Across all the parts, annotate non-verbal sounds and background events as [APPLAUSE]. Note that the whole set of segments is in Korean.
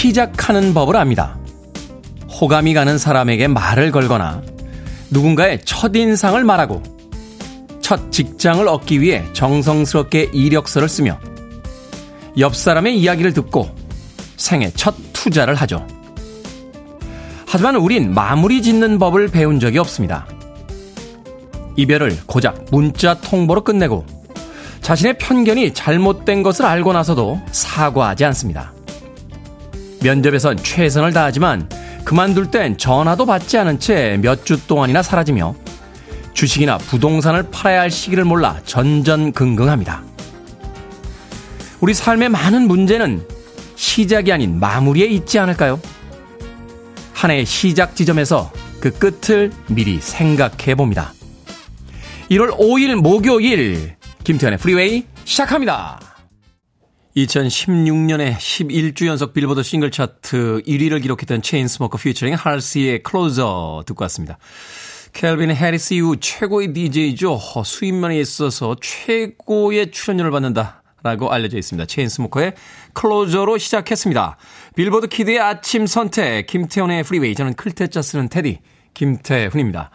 시작하는 법을 압니다. 호감이 가는 사람에게 말을 걸거나 누군가의 첫인상을 말하고 첫 직장을 얻기 위해 정성스럽게 이력서를 쓰며 옆 사람의 이야기를 듣고 생애 첫 투자를 하죠. 하지만 우린 마무리 짓는 법을 배운 적이 없습니다. 이별을 고작 문자 통보로 끝내고 자신의 편견이 잘못된 것을 알고 나서도 사과하지 않습니다. 면접에선 최선을 다하지만 그만둘 땐 전화도 받지 않은 채 몇 주 동안이나 사라지며 주식이나 부동산을 팔아야 할 시기를 몰라 전전긍긍합니다. 우리 삶의 많은 문제는 시작이 아닌 마무리에 있지 않을까요? 한 해의 시작 지점에서 그 끝을 미리 생각해 봅니다. 1월 5일 목요일 김태현의 프리웨이 시작합니다. 2016년에 11주 연속 빌보드 싱글 차트 1위를 기록했던 체인스모커 퓨처링 할시의 Closer 듣고 왔습니다. 캘빈 해리스 이후 최고의 DJ죠. 수입면에 있어서 최고의 출연료를 받는다. 라고 알려져 있습니다. 체인스모커의 Closer로 시작했습니다. 빌보드 kid의 아침 선택, 김태훈의 프리웨이. 저는 클 태 자 쓰는 테디, 김태훈입니다.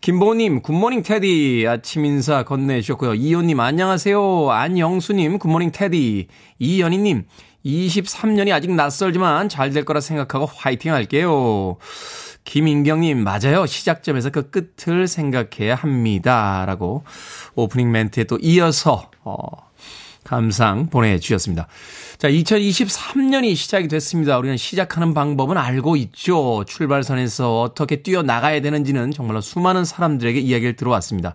김보님, good morning 테디. 아침 인사 건네주셨고요. 이호님, 안녕하세요. 안영수님, good morning 테디. 이연희님, 23년이 아직 낯설지만 잘 될 거라 생각하고 화이팅 할게요. 김인경님, 맞아요. 시작점에서 그 끝을 생각해야 합니다. 라고 오프닝 멘트에 또 이어서, 어, 감상 보내주셨습니다. 자, 2023년이 시작이 됐습니다. 우리는 시작하는 방법은 알고 있죠. 출발선에서 어떻게 뛰어나가야 되는지는 정말로 수많은 사람들에게 이야기를 들어왔습니다.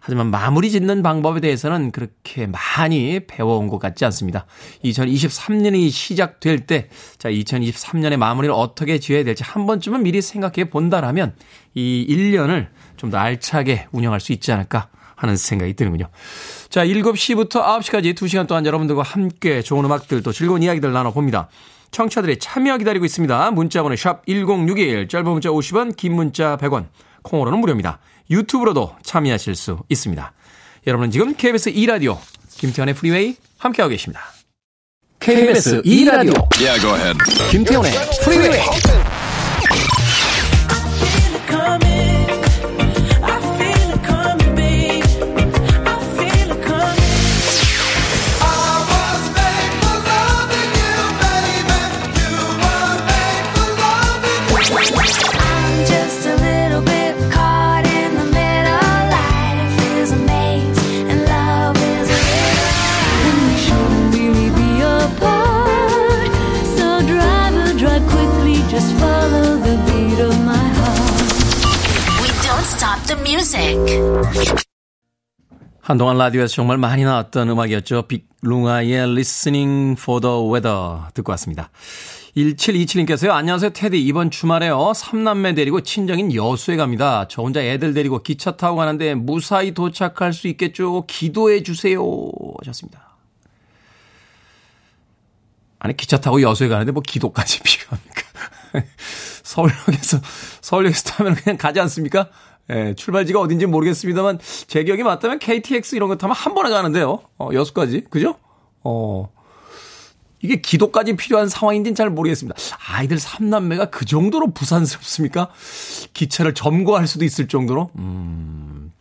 하지만 마무리 짓는 방법에 대해서는 그렇게 많이 배워온 것 같지 않습니다. 2023년이 시작될 때, 자, 2023년의 마무리를 어떻게 지어야 될지 한 번쯤은 미리 생각해 본다라면 이 1년을 좀 더 알차게 운영할 수 있지 않을까 하는 생각이 드는군요. 자, 7시부터 9시까지 2시간 동안 여러분들과 함께 좋은 음악들 또 즐거운 이야기들 나눠봅니다. 청취자들의 참여 기다리고 있습니다. 문자번호 샵 1061, 짧은 문자 50원, 긴 문자 100원, 콩으로는 무료입니다. 유튜브로도 참여하실 수 있습니다. 여러분은 지금 KBS 2라디오 김태훈의 프리웨이 함께하고 계십니다. KBS 2라디오 yeah, 김태훈의 프리웨이 한동안 라디오에서 정말 많이 나왔던 음악이었죠. 빅룽아의 Listening for the Weather 듣고 왔습니다. 1727님께서요. 안녕하세요. 테디. 이번 주말에요. 삼남매 데리고 친정인 여수에 갑니다. 저 혼자 애들 데리고 기차 타고 가는데 무사히 도착할 수 있겠죠. 기도해 주세요. 하셨습니다. 아니 기차 타고 여수에 가는데 뭐 기도까지 [LAUGHS] 필요합니까? 서울역에서 서울역에서 타면 그냥 가지 않습니까? 예, 출발지가 어딘지 모르겠습니다만 제 기억이 맞다면 KTX 이런 거 타면 한 번에 가는데요. 어, 여수까지. 그죠? 어. 이게 기도까지 필요한 상황인지는 잘 모르겠습니다. 아이들 3남매가 그 정도로 부산스럽습니까? 기차를 점거할 수도 있을 정도로? 음,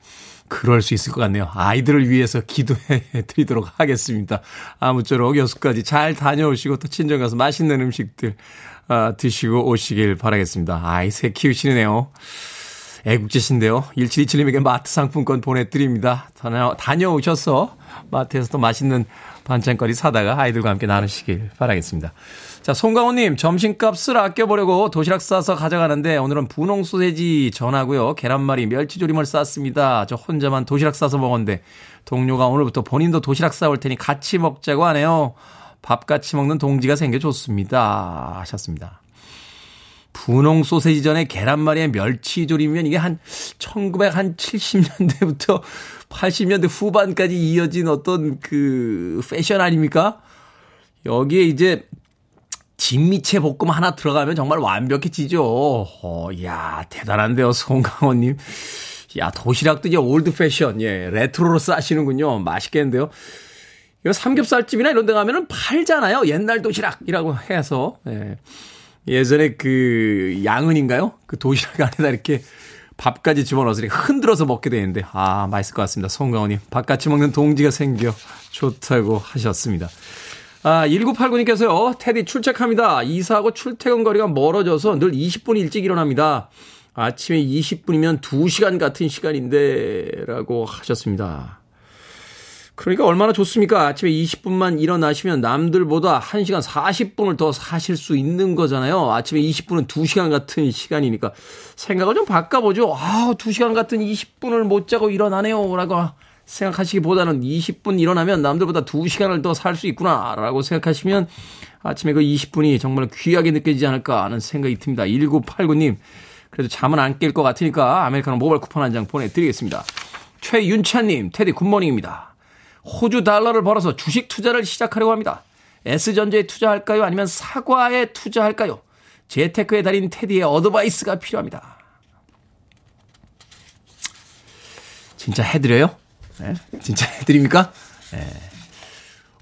그럴 수 있을 것 같네요. 아이들을 위해서 기도해 드리도록 하겠습니다. 아무쪼록 여수까지 잘 다녀오시고 또 친정 가서 맛있는 음식들 아, 드시고 오시길 바라겠습니다. 아이 새 키우시네요. 애국지신데요. 1727님에게 마트 상품권 보내드립니다. 다녀, 다녀오셔서 마트에서 또 맛있는 반찬거리 사다가 아이들과 함께 나누시길 바라겠습니다. 자, 송강호님, 점심값을 아껴보려고 도시락 싸서 가져가는데 오늘은 분홍 소세지 전하고요. 계란말이, 멸치조림을 쌌습니다. 저 혼자만 도시락 싸서 먹었는데 동료가 오늘부터 본인도 도시락 싸올 테니 같이 먹자고 하네요. 밥 같이 먹는 동지가 생겨 좋습니다. 하셨습니다. 분홍 소세지 전에 계란말이에 멸치조림이면 이게 한 1970년대부터 80년대 후반까지 이어진 어떤 그 패션 아닙니까? 여기에 이제 진미채 볶음 하나 들어가면 정말 완벽해지죠. 어, 야 대단한데요, 송강호님. 야, 도시락도 이제 old fashion, 예, 레트로로 싸시는군요. 맛있겠는데요. 이거 삼겹살집이나 이런 데 가면은 팔잖아요. 옛날 도시락이라고 해서. 예. 예전에 그 양은인가요? 그 도시락 안에다 이렇게 밥까지 집어넣어서 이렇게 흔들어서 먹게 되는데, 아, 맛있을 것 같습니다. 송강호님. 밥 같이 먹는 동지가 생겨 좋다고 하셨습니다. 아, 1989님께서요, 테디 출첵합니다. 이사하고 출퇴근 거리가 멀어져서 늘 20분 일찍 일어납니다. 아침에 20분이면 2시간 같은 시간인데, 라고 하셨습니다. 그러니까 얼마나 좋습니까? 아침에 20분만 일어나시면 남들보다 1시간 40분을 더 사실 수 있는 거잖아요. 아침에 20분은 2시간 같은 시간이니까 생각을 좀 바꿔보죠. 아, 2시간 같은 20분을 못 자고 일어나네요. 라고 생각하시기보다는 20분 일어나면 남들보다 2시간을 더 살 수 있구나. 라고 생각하시면 아침에 그 20분이 정말 귀하게 느껴지지 않을까 하는 생각이 듭니다. 1989님. 그래도 잠은 안 깰 것 같으니까 아메리카노 모바일 쿠폰 한 장 보내드리겠습니다. 최윤찬님, 테디 good morning입니다. 호주 달러를 벌어서 주식 투자를 시작하려고 합니다. S전자에 투자할까요? 아니면 사과에 투자할까요? 재테크에 달인 테디의 advice가 필요합니다. 진짜 해드려요? 네? 진짜 해드립니까? 네.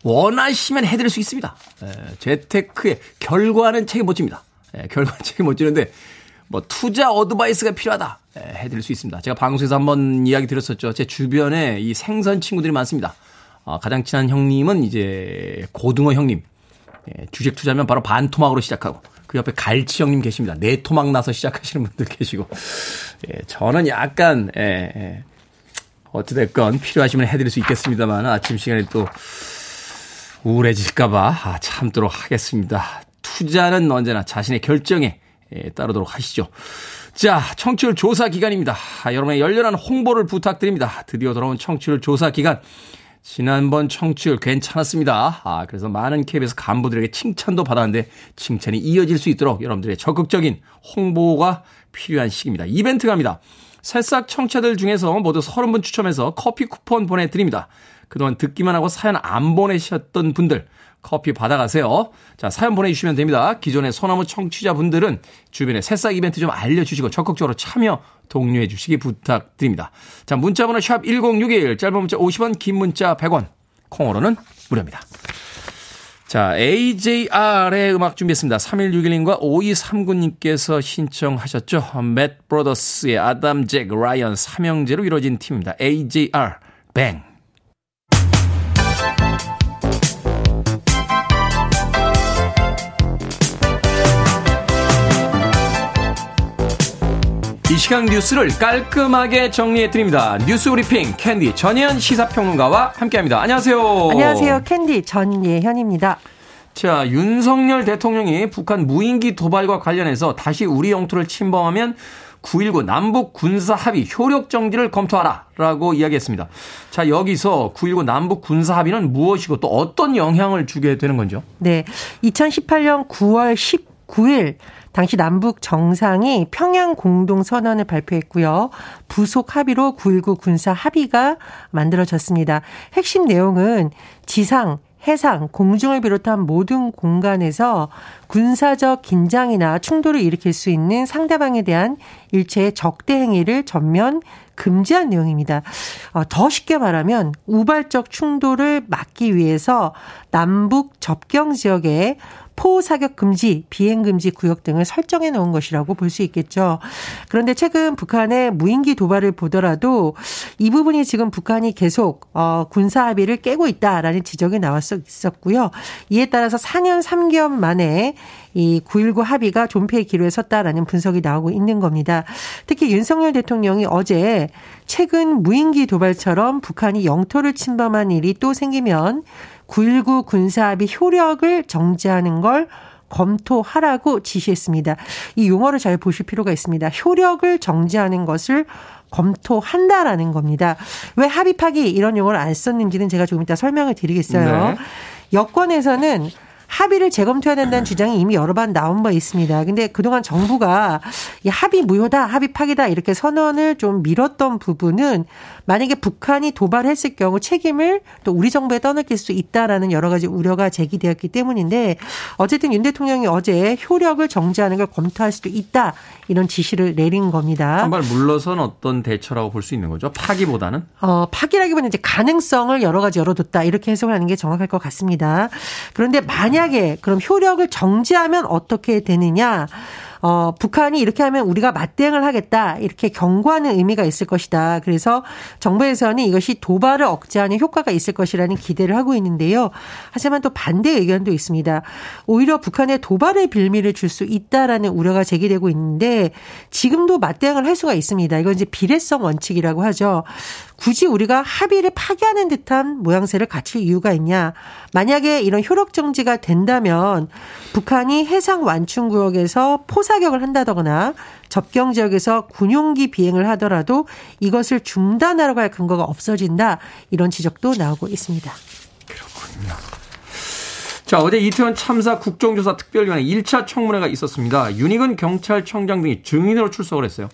원하시면 해드릴 수 있습니다. 네. 재테크의 결과는 책임 못 집니다. 네. 결과는 [LAUGHS] 책임 못 지는데 뭐 투자 advice가 필요하다. 네. 해드릴 수 있습니다. 제가 방송에서 한번 이야기 드렸었죠. 제 주변에 이 생선 친구들이 많습니다. 어, 가장 친한 형님은 이제 고등어 형님. 예, 주식 투자면 바로 반토막으로 시작하고 그 옆에 갈치 형님 계십니다. 네 토막 나서 시작하시는 분들 계시고 예, 저는 약간 예, 예. 어찌됐건 필요하시면 해드릴 수 있겠습니다만 아침 시간에 또 우울해질까봐 아, 참도록 하겠습니다. 투자는 언제나 자신의 결정에 예, 따르도록 하시죠. 자, 청취율 조사 기간입니다. 아, 여러분의 열렬한 홍보를 부탁드립니다. 드디어 돌아온 청취율 조사 기간. 지난번 청취율 괜찮았습니다. 아, 그래서 많은 KBS 간부들에게 칭찬도 받았는데 칭찬이 이어질 수 있도록 여러분들의 적극적인 홍보가 필요한 시기입니다. 이벤트 갑니다. 새싹 청취자들 중에서 모두 30분 추첨해서 커피 쿠폰 보내드립니다. 그동안 듣기만 하고 사연 안 보내셨던 분들 커피 받아가세요. 자, 사연 보내주시면 됩니다. 기존의 소나무 청취자분들은 주변에 새싹 이벤트 좀 알려주시고 적극적으로 참여 독려해 주시기 부탁드립니다. 자, 문자번호 샵 1061, 짧은 문자 50원, 긴 문자 100원, 콩으로는 무료입니다. 자, AJR의 음악 준비했습니다. 3161님과 5239님께서 신청하셨죠. 맷 브로더스의 아담, 잭, 라이언 삼형제로 이루어진 팀입니다. AJR, 뱅. 이 시간 뉴스를 깔끔하게 정리해 드립니다. 뉴스 브리핑 캔디 전예현 시사평론가와 함께합니다. 안녕하세요. 안녕하세요. 캔디 전예현입니다. 자, 윤석열 대통령이 북한 무인기 도발과 관련해서 다시 우리 영토를 침범하면 9.19 남북 군사 합의 효력 정지를 검토하라 라고 이야기했습니다. 자, 여기서 9.19 남북 군사 합의는 무엇이고 또 어떤 영향을 주게 되는 건죠? 네. 2018년 9월 19일 당시 남북 정상이 평양 공동 선언을 발표했고요. 부속 합의로 9.19 군사 합의가 만들어졌습니다. 핵심 내용은 지상, 해상, 공중을 비롯한 모든 공간에서 군사적 긴장이나 충돌을 일으킬 수 있는 상대방에 대한 일체의 적대 행위를 전면 금지한 내용입니다. 어, 더 쉽게 말하면 우발적 충돌을 막기 위해서 남북 접경 지역에 포사격 금지, 비행 금지 구역 등을 설정해 놓은 것이라고 볼 수 있겠죠. 그런데 최근 북한의 무인기 도발을 보더라도 이 부분이 지금 북한이 계속 어 군사 합의를 깨고 있다라는 지적이 나왔었고요. 이에 따라서 4년 3개월 만에 이 9.19 합의가 존폐의 기로에 섰다라는 분석이 나오고 있는 겁니다. 특히 윤석열 대통령이 어제 최근 무인기 도발처럼 북한이 영토를 침범한 일이 또 생기면 9.19 군사합의 효력을 정지하는 걸 검토하라고 지시했습니다. 이 용어를 잘 보실 필요가 있습니다. 효력을 정지하는 것을 검토한다라는 겁니다. 왜 합의 파기 이런 용어를 안 썼는지는 제가 조금 이따 설명을 드리겠어요. 네. 여권에서는 합의를 재검토해야 된다는 주장이 이미 여러 번 나온 바 있습니다. 근데 그동안 정부가 이 합의 무효다, 합의 파기다 이렇게 선언을 좀 미뤘던 부분은 만약에 북한이 도발했을 경우 책임을 또 우리 정부에 떠넘길 수 있다라는 여러 가지 우려가 제기되었기 때문인데 어쨌든 윤 대통령이 어제 효력을 정지하는 걸 검토할 수도 있다 이런 지시를 내린 겁니다. 한발 물러선 어떤 대처라고 볼 수 있는 거죠? 파기보다는? 어, 파기라기보다는 이제 가능성을 여러 가지 열어뒀다 이렇게 해석을 하는 게 정확할 것 같습니다. 그런데 만약에 그럼 효력을 정지하면 어떻게 되느냐? 어, 북한이 이렇게 하면 우리가 맞대응을 하겠다. 이렇게 경고하는 의미가 있을 것이다. 그래서 정부에서는 이것이 도발을 억제하는 효과가 있을 것이라는 기대를 하고 있는데요. 하지만 또 반대 의견도 있습니다. 오히려 북한의 도발의 빌미를 줄 수 있다라는 우려가 제기되고 있는데 지금도 맞대응을 할 수가 있습니다. 이건 이제 비례성 원칙이라고 하죠. 굳이 우리가 합의를 파기하는 듯한 모양새를 갖출 이유가 있냐. 만약에 이런 효력 정지가 된다면 북한이 해상 완충 구역에서 포사격을 한다거나 접경 지역에서 군용기 비행을 하더라도 이것을 중단하려고 할 근거가 없어진다. 이런 지적도 나오고 있습니다. 그렇군요. 자, 어제 이태원 참사 국정조사 특별위원회 1차 청문회가 있었습니다. 윤희근 경찰청장 등이 증인으로 출석을 했어요.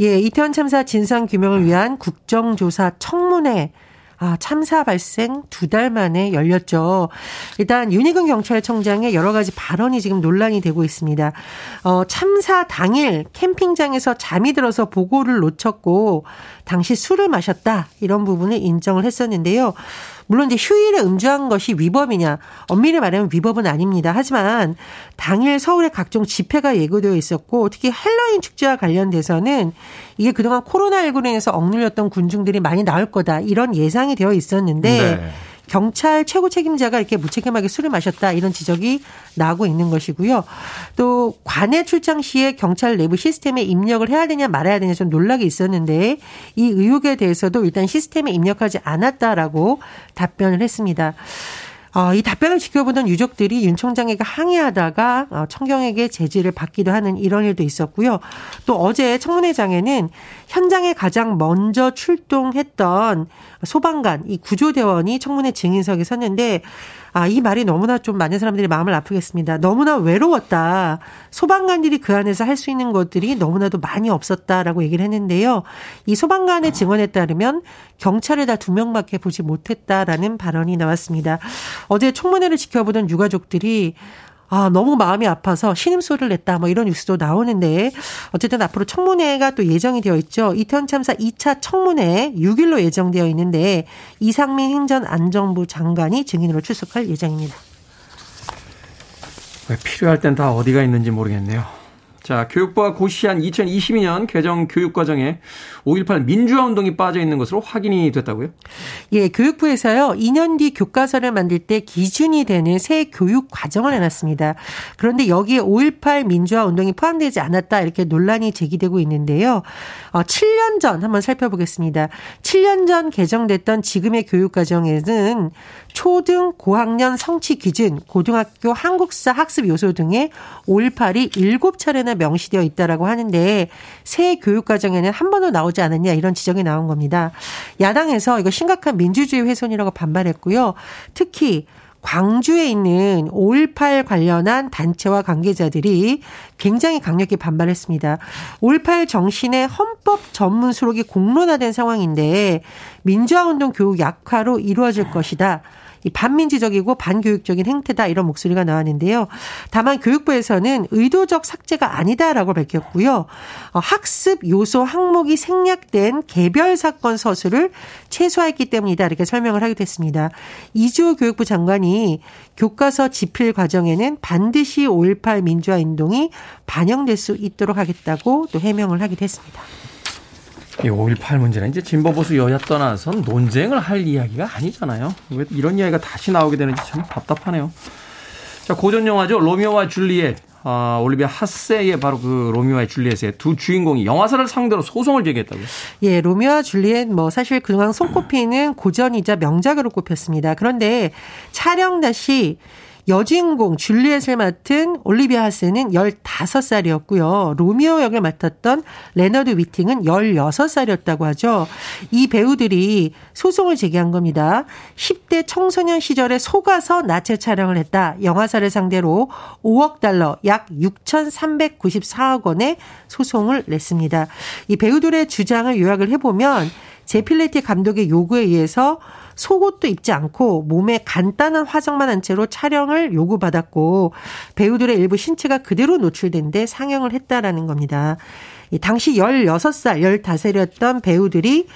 예, 이태원 참사 진상 규명을 위한 국정조사 청문회 아, 참사 발생 두 달 만에 열렸죠. 일단 윤희근 경찰청장의 여러 가지 발언이 지금 논란이 되고 있습니다. 어, 참사 당일 캠핑장에서 잠이 들어서 보고를 놓쳤고 당시 술을 마셨다 이런 부분을 인정을 했었는데요. 물론 이제 휴일에 음주한 것이 위법이냐? 엄밀히 말하면 위법은 아닙니다. 하지만 당일 서울에 각종 집회가 예고되어 있었고 특히 헬로윈 축제와 관련돼서는 이게 그동안 코로나19로 인해서 억눌렸던 군중들이 많이 나올 거다. 이런 예상이 되어 있었는데 네. 경찰 최고 책임자가 이렇게 무책임하게 술을 마셨다 이런 지적이 나오고 있는 것이고요. 또 관내 출장 시에 경찰 내부 시스템에 입력을 해야 되냐 말아야 되냐 좀 논란이 있었는데 이 의혹에 대해서도 일단 시스템에 입력하지 않았다라고 답변을 했습니다. 어, 이 답변을 지켜보던 유족들이 윤 총장에게 항의하다가 어, 청경에게 제지를 받기도 하는 이런 일도 있었고요. 또 어제 청문회장에는 현장에 가장 먼저 출동했던 소방관 이 구조대원이 청문회 증인석에 섰는데 아, 이 말이 너무나 좀 많은 사람들이 마음을 아프겠습니다. 너무나 외로웠다. 소방관들이 그 안에서 할 수 있는 것들이 너무나도 많이 없었다라고 얘기를 했는데요. 이 소방관의 증언에 따르면 경찰을 다 두 명밖에 보지 못했다라는 발언이 나왔습니다. 어제 청문회를 지켜보던 유가족들이 아, 너무 마음이 아파서 신음소리를 냈다. 뭐 이런 뉴스도 나오는데 어쨌든 앞으로 청문회가 또 예정이 되어 있죠. 이태원 참사 2차 청문회 6일로 예정되어 있는데 이상민 행전안전부 장관이 증인으로 출석할 예정입니다. 왜 필요할 땐 다 어디가 있는지 모르겠네요. 자, 교육부가 고시한 2022년 개정 교육과정에 5.18 민주화 운동이 빠져 있는 것으로 확인이 됐다고요? 예, 교육부에서요, 2년 뒤 교과서를 만들 때 기준이 되는 새 교육 과정을 해놨습니다. 그런데 여기에 5.18 민주화 운동이 포함되지 않았다, 이렇게 논란이 제기되고 있는데요. 어, 7년 전 한번 살펴보겠습니다. 7년 전 개정됐던 지금의 교육 과정에는 초등 고학년 성취 기준, 고등학교 한국사 학습 요소 등의 5.18이 7차례나 명시되어 있다라고 하는데 새 교육 과정에는 한 번도 나오지 않았냐 이런 지적이 나온 겁니다. 야당에서 이거 심각한 민주주의 훼손이라고 반발했고요. 특히 광주에 있는 5.18 관련한 단체와 관계자들이 굉장히 강력히 반발했습니다. 5.18 정신의 헌법 전문 수록이 공론화된 상황인데 민주화운동 교육 약화로 이루어질 것이다. 이 반민주적이고 반교육적인 행태다 이런 목소리가 나왔는데요. 다만 교육부에서는 의도적 삭제가 아니다라고 밝혔고요. 어, 학습 요소 항목이 생략된 개별 사건 서술을 최소화했기 때문이다 이렇게 설명을 하기도 했습니다. 이주호 교육부 장관이 교과서 집필 과정에는 반드시 5.18 민주화 운동이 반영될 수 있도록 하겠다고 또 해명을 하기도 했습니다. 이 5.18 문제는 이제 진보 보수 여야 떠나선 논쟁을 할 이야기가 아니잖아요. 왜 이런 이야기가 다시 나오게 되는지 참 답답하네요. 자, 고전 영화죠. 로미오와 줄리엣. 아, 올리비아 핫세의 바로 그 로미오와 줄리엣의 두 주인공이 영화사를 상대로 소송을 제기했다고요? 예, 로미오와 줄리엣 뭐 사실 그동안 손꼽히는 고전이자 명작으로 꼽혔습니다. 그런데 촬영 당시 여주인공 줄리엣을 맡은 올리비아 핫세는 15살이었고요. 로미오 역을 맡았던 레너드 위팅은 16살이었다고 하죠. 이 배우들이 소송을 제기한 겁니다. 10대 청소년 시절에 속아서 나체 촬영을 했다. 영화사를 상대로 5억 달러, 약 6,394억 원의 소송을 냈습니다. 이 배우들의 주장을 요약을 해보면 제필레티 감독의 요구에 의해서 속옷도 입지 않고 몸에 간단한 화장만 한 채로 촬영을 요구받았고 배우들의 일부 신체가 그대로 노출된 데 상영을 했다라는 겁니다. 당시 16살, 15살이었던 배우들이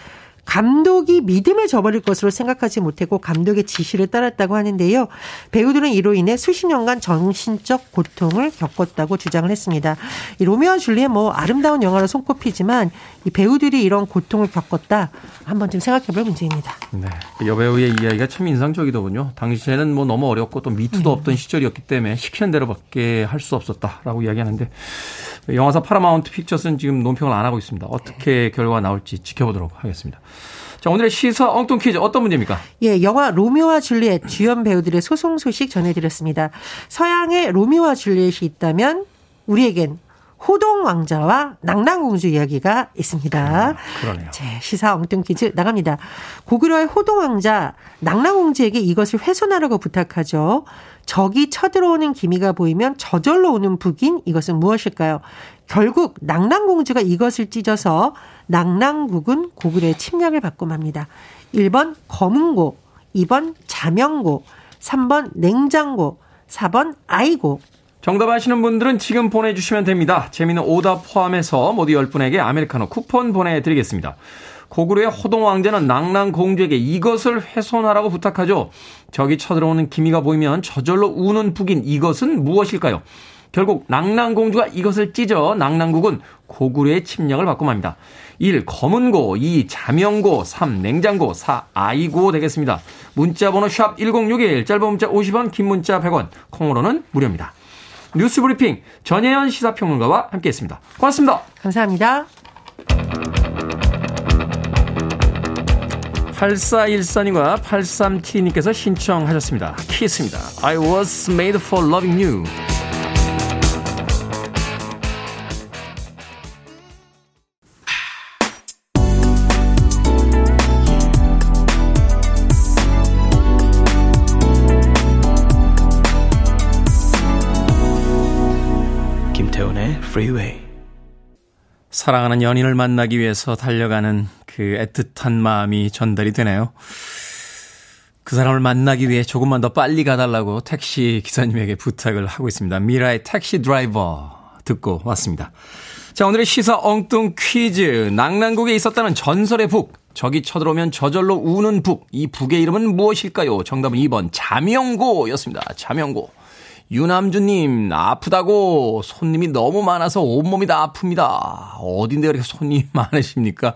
감독이 믿음을 저버릴 것으로 생각하지 못했고 감독의 지시를 따랐다고 하는데요. 배우들은 이로 인해 수십 년간 정신적 고통을 겪었다고 주장을 했습니다. 이 로미오와 줄리엣 뭐 아름다운 영화로 손꼽히지만 이 배우들이 이런 고통을 겪었다 한번 좀 생각해볼 문제입니다. 네, 그 여배우의 이야기가 참 인상적이더군요. 당시에는 뭐 너무 어렵고 또 미투도 음. 없던 시절이었기 때문에 시키는 대로밖에 할 수 없었다라고 이야기하는데 영화사 파라마운트 픽처스는 지금 논평을 안 하고 있습니다. 어떻게 결과가 나올지 지켜보도록 하겠습니다. 자, 오늘의 시사 엉뚱 퀴즈 어떤 문제입니까? 예, 영화 로미오와 줄리엣 주연 배우들의 소송 소식 전해드렸습니다. 서양의 로미오와 줄리엣이 있다면 우리에겐 호동 왕자와 낭랑공주 이야기가 있습니다. 아, 그러네요. 제 시사 엉뚱 퀴즈 나갑니다. 고구려의 호동 왕자 낭랑공주에게 이것을 훼손하라고 부탁하죠. 적이 쳐들어오는 기미가 보이면 저절로 오는 북인 이것은 무엇일까요? 결국 낭랑공주가 이것을 찢어서 낭랑국은 고구려의 침략을 받고 맙니다. 1번 검은고, 2번 자명고, 3번 냉장고, 4번 아이고. 정답 아시는 분들은 지금 보내주시면 됩니다. 재미는 오답 포함해서 모두 10분에게 아메리카노 쿠폰 보내드리겠습니다. 고구려의 호동 왕자는 낭랑 공주에게 이것을 훼손하라고 부탁하죠. 적이 쳐들어오는 기미가 보이면 저절로 우는 북인 이것은 무엇일까요? 결국 낭랑 공주가 이것을 찢어 낭랑국은 고구려의 침략을 받고 맙니다. 1. 검은고 2. 자명고 3. 냉장고 4. 아이고 되겠습니다. 문자번호 샵 1061 짧은 문자 50원 긴 문자 100원 콩으로는 무료입니다. 뉴스브리핑 전혜연 시사평론가와 함께했습니다. 고맙습니다. 감사합니다. 8414님과 837님께서 신청하셨습니다. 키스입니다. I was made for loving you. Freeway. 사랑하는 연인을 만나기 위해서 달려가는 그 애틋한 마음이 전달이 되네요. 그 사람을 만나기 위해 조금만 더 빨리 가달라고 택시 기사님에게 부탁을 하고 있습니다. 미라의 택시 드라이버 듣고 왔습니다. 자, 오늘의 시사 엉뚱 퀴즈. 낭랑국에 있었다는 전설의 북. 적이 쳐들어오면 저절로 우는 북. 이 북의 이름은 무엇일까요? 정답은 2번 자명고였습니다. 자명고. 유남주님, 아프다고 손님이 너무 많아서 온몸이 다 아픕니다. 어딘데 그렇게 손님이 [LAUGHS] 많으십니까?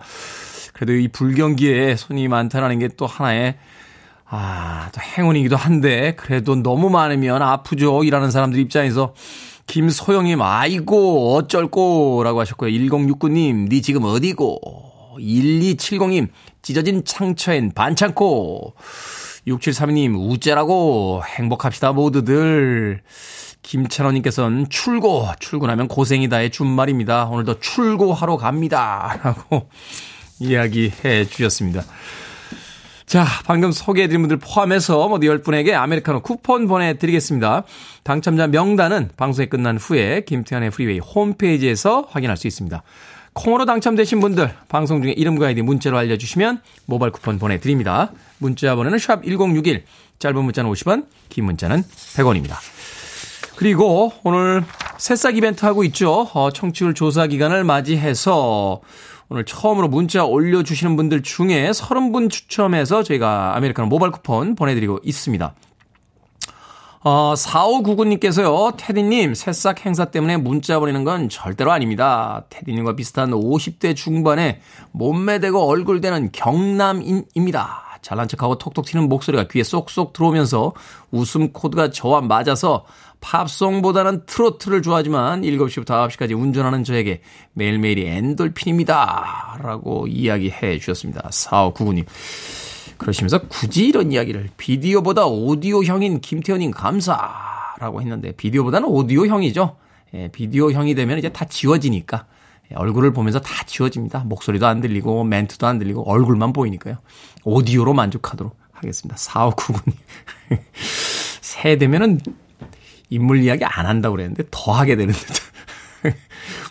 그래도 이 불경기에 손님이 많다는 게 또 하나의 아, 또 행운이기도 한데, 그래도 너무 많으면 아프죠. 일하는 사람들 입장에서. 김소영님, 아이고, 어쩔꼬. 라고 하셨고요. 1069님, 니 지금 어디고? 1270님, 찢어진 창처엔 반창고. 6732님, 우째라고 행복합시다, 모두들. 김찬호님께서는 출고, 출근하면 고생이다의 준말입니다. 오늘도 출고하러 갑니다. [LAUGHS] 라고 이야기해 주셨습니다. 자, 방금 소개해드린 분들 포함해서 모두 10분에게 아메리카노 쿠폰 보내드리겠습니다. 당첨자 명단은 방송이 끝난 후에 김태훈의 프리웨이 홈페이지에서 확인할 수 있습니다. 콩으로 당첨되신 분들 방송 중에 이름과 아이디 문자로 알려주시면 모바일 쿠폰 보내드립니다. 문자 번호는 샵 1061, 짧은 문자는 50원, 긴 문자는 100원입니다. 그리고 오늘 새싹 이벤트 하고 있죠. 어, 청취율 조사 기간을 맞이해서 오늘 처음으로 문자 올려주시는 분들 중에 30분 추첨해서 저희가 아메리카노 모바일 쿠폰 보내드리고 있습니다. 어, 4599님께서요, 테디님, 새싹 행사 때문에 문자 보내는 건 절대로 아닙니다. 테디님과 비슷한 50대 중반에 몸매 되고 얼굴 되는 경남인입니다. 잘난 척하고 톡톡 튀는 목소리가 귀에 쏙쏙 들어오면서 웃음 코드가 저와 맞아서 팝송보다는 트로트를 좋아하지만 7시부터 9시까지 운전하는 저에게 매일매일이 엔돌핀입니다. 라고 이야기해 주셨습니다. 4599님. 그러시면서 굳이 이런 이야기를 비디오보다 오디오형인 김태현님 감사라고 했는데 비디오보다는 오디오형이죠. 예, 비디오형이 되면 이제 다 지워지니까 예, 얼굴을 보면서 다 지워집니다. 목소리도 안 들리고 멘트도 안 들리고 얼굴만 보이니까요. 오디오로 만족하도록 하겠습니다. 4599님. [LAUGHS] 새 되면은 인물 이야기 안 한다고 그랬는데 더 하게 되는데. [LAUGHS]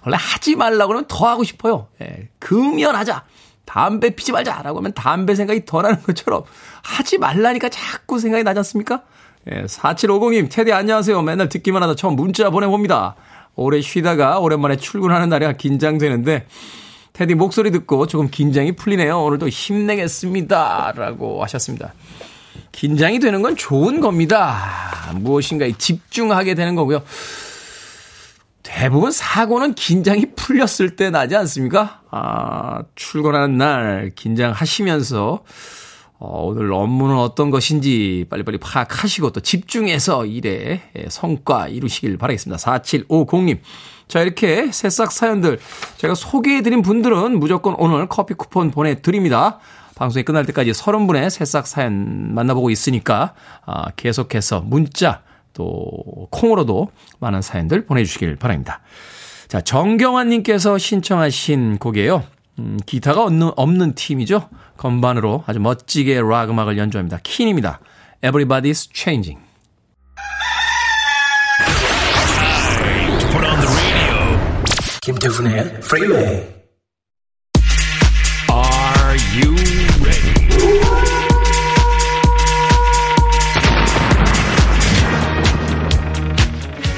원래 하지 말라고 그러면 더 하고 싶어요. 예, 금연하자. 담배 피지 말자라고 하면 담배 생각이 더 나는 것처럼 하지 말라니까 자꾸 생각이 나지 않습니까? 예, 4750님, 테디 안녕하세요. 맨날 듣기만 하다 처음 문자 보내봅니다. 오래 쉬다가 오랜만에 출근하는 날이라 긴장되는데, 테디 목소리 듣고 조금 긴장이 풀리네요. 오늘도 힘내겠습니다. 라고 하셨습니다. 긴장이 되는 건 좋은 겁니다. 무엇인가에 집중하게 되는 거고요. 대부분 사고는 긴장이 풀렸을 때 나지 않습니까? 아, 출근하는 날 긴장하시면서 어, 오늘 업무는 어떤 것인지 빨리빨리 파악하시고 또 집중해서 일에 성과 이루시길 바라겠습니다. 4750님. 자, 이렇게 새싹 사연들 제가 소개해드린 분들은 무조건 오늘 커피 쿠폰 보내드립니다. 방송이 끝날 때까지 30분의 새싹 사연 만나보고 있으니까 아, 계속해서 문자 또 콩으로도 많은 사연들 보내주시길 바랍니다. 자, 정경환님께서 신청하신 곡이에요. 음, 기타가 없는, 없는 팀이죠. 건반으로 아주 멋지게 락 음악을 연주합니다. 킨입니다. Everybody's Changing. 김태훈의 Freeway. Are you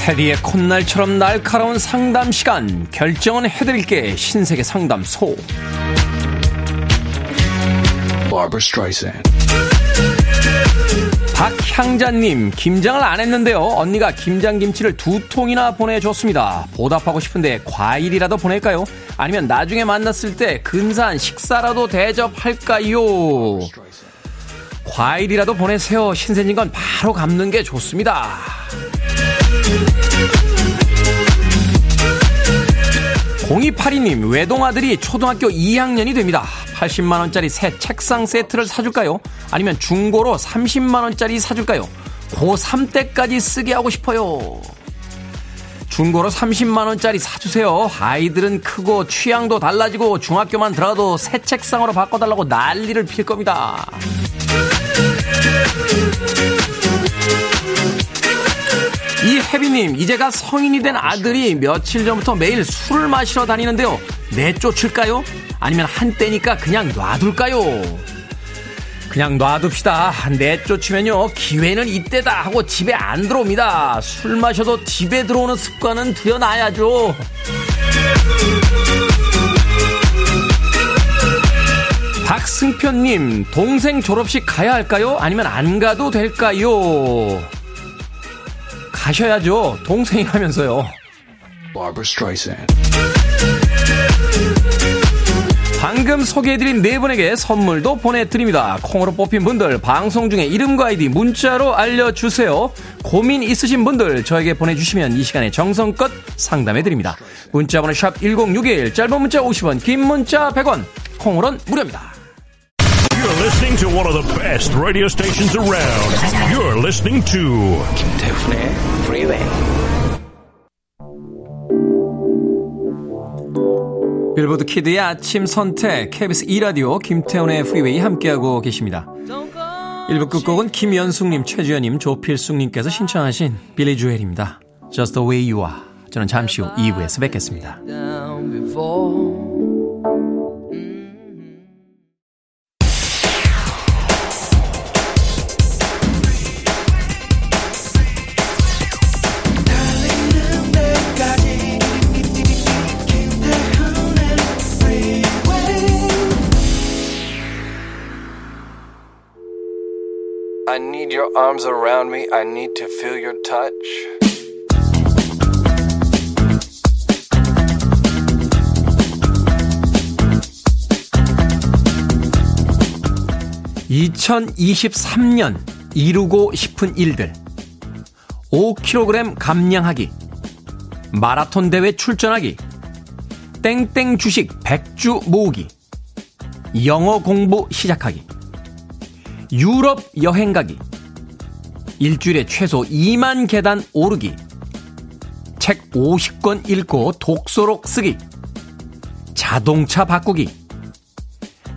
테디의 콧날처럼 날카로운 상담 시간. 결정은 해드릴게. 신세계 상담소. 박향자님 김장을 안 했는데요. 언니가 김장김치를 두 통이나 보내줬습니다. 보답하고 싶은데 과일이라도 보낼까요? 아니면 나중에 만났을 때 근사한 식사라도 대접할까요? 과일이라도 보내세요. 신세진 건 바로 갚는 게 좋습니다 0282님, 외동아들이 초등학교 2학년이 됩니다. 80만원짜리 새 책상 세트를 사줄까요? 아니면 중고로 30만원짜리 사줄까요? 고3 때까지 쓰게 하고 싶어요. 중고로 30만원짜리 사주세요. 아이들은 크고 취향도 달라지고 중학교만 들어가도 새 책상으로 바꿔달라고 난리를 필 겁니다. 이혜비님, 이제가 성인이 된 아들이 며칠 전부터 매일 술을 마시러 다니는데요. 내쫓을까요? 아니면 한때니까 그냥 놔둘까요? 그냥 놔둡시다. 내쫓으면요, 기회는 이때다 하고 집에 안 들어옵니다. 술 마셔도 집에 들어오는 습관은 들여놔야죠. 박승표님, 동생 졸업식 가야 할까요? 아니면 안 가도 될까요? 가셔야죠. 동생이라면서요. 방금 소개해드린 네 분에게 선물도 보내드립니다. 콩으로 뽑힌 분들 방송 중에 이름과 아이디 문자로 알려주세요. 고민 있으신 분들 저에게 보내주시면 이 시간에 정성껏 상담해드립니다. 문자번호 샵 1061 짧은 문자 50원 긴 문자 100원 콩으로는 무료입니다. You're listening to one of the best radio stations around. You're listening to 김태훈의 Freeway. 빌보드 kid의 아침 선택 KBS 2 라디오 김태훈의 Freeway 함께하고 계십니다. 1부 끝곡은 김연숙님, 최주연님, 조필숙님께서 신청하신 빌리 조엘입니다. Just the way you are. 저는 잠시 후 2부에서 뵙겠습니다. Arms around me. I need to feel your touch. (2023년) 이루고 싶은 일들 5kg 감량하기 마라톤 대회 출전하기 땡땡 주식 100주 모으기 영어 공부 시작하기 유럽 여행 가기. 일주일에 최소 2만 계단 오르기. 책 50권 읽고 독서록 쓰기. 자동차 바꾸기.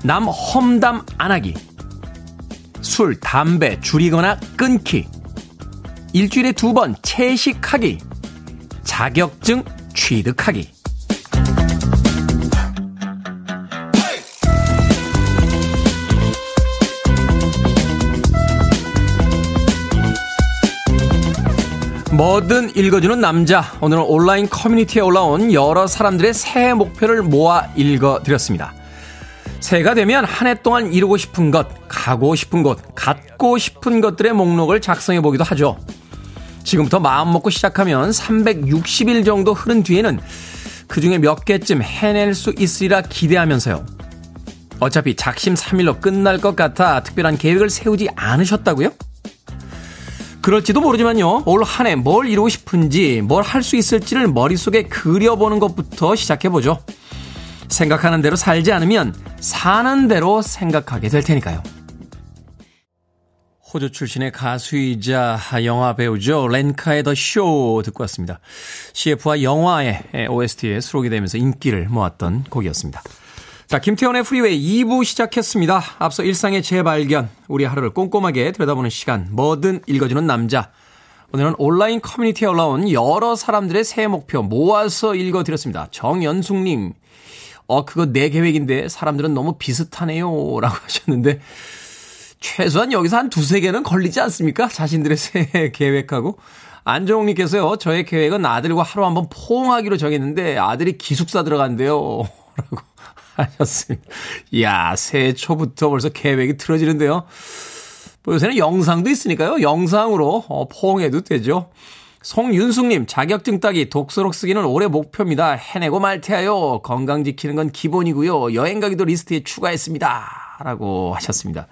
남 험담 안 하기. 술, 담배 줄이거나 끊기. 일주일에 두 번 채식하기. 자격증 취득하기. 뭐든 읽어주는 남자. 오늘은 온라인 커뮤니티에 올라온 여러 사람들의 새해 목표를 모아 읽어드렸습니다. 새해가 되면 한 해 동안 이루고 싶은 것, 가고 싶은 곳, 갖고 싶은 것들의 목록을 작성해 보기도 하죠. 지금부터 마음 먹고 시작하면 360일 정도 흐른 뒤에는 그 중에 몇 개쯤 해낼 수 있으리라 기대하면서요. 어차피 작심 3일로 끝날 것 같아 특별한 계획을 세우지 않으셨다고요? 그럴지도 모르지만요. 올 한 해 뭘 이루고 싶은지, 뭘 할 수 있을지를 머릿속에 그려보는 것부터 시작해보죠. 생각하는 대로 살지 않으면 사는 대로 생각하게 될 테니까요. 호주 출신의 가수이자 영화 배우죠. 렌카의 The Show 듣고 왔습니다. CF와 영화의 OST에 수록이 되면서 인기를 모았던 곡이었습니다. 자, 김태훈의 프리웨이 2부 시작했습니다. 앞서 일상의 재발견, 우리 하루를 꼼꼼하게 들여다보는 시간, 뭐든 읽어주는 남자. 오늘은 온라인 커뮤니티에 올라온 여러 사람들의 새해 목표 모아서 읽어드렸습니다. 정연숙님, 어, 그거 내 계획인데 사람들은 너무 비슷하네요. 라고 [LAUGHS] 하셨는데, 최소한 여기서 한 두세 개는 걸리지 않습니까? 자신들의 새해 [LAUGHS] 계획하고. 안정욱님께서요, 저의 계획은 아들과 하루 한번 포옹하기로 정했는데 아들이 기숙사 들어간대요. [LAUGHS] 라고 하셨습니다. 이야, 새해 초부터 벌써 계획이 틀어지는데요. 뭐 요새는 영상도 있으니까요. 영상으로 어, 포옹해도 되죠. 송윤숙님, 자격증 따기, 독서록 쓰기는 올해 목표입니다. 해내고 말 테야요. 건강 지키는 건 기본이고요. 여행 가기도 리스트에 추가했습니다. 라고 하셨습니다.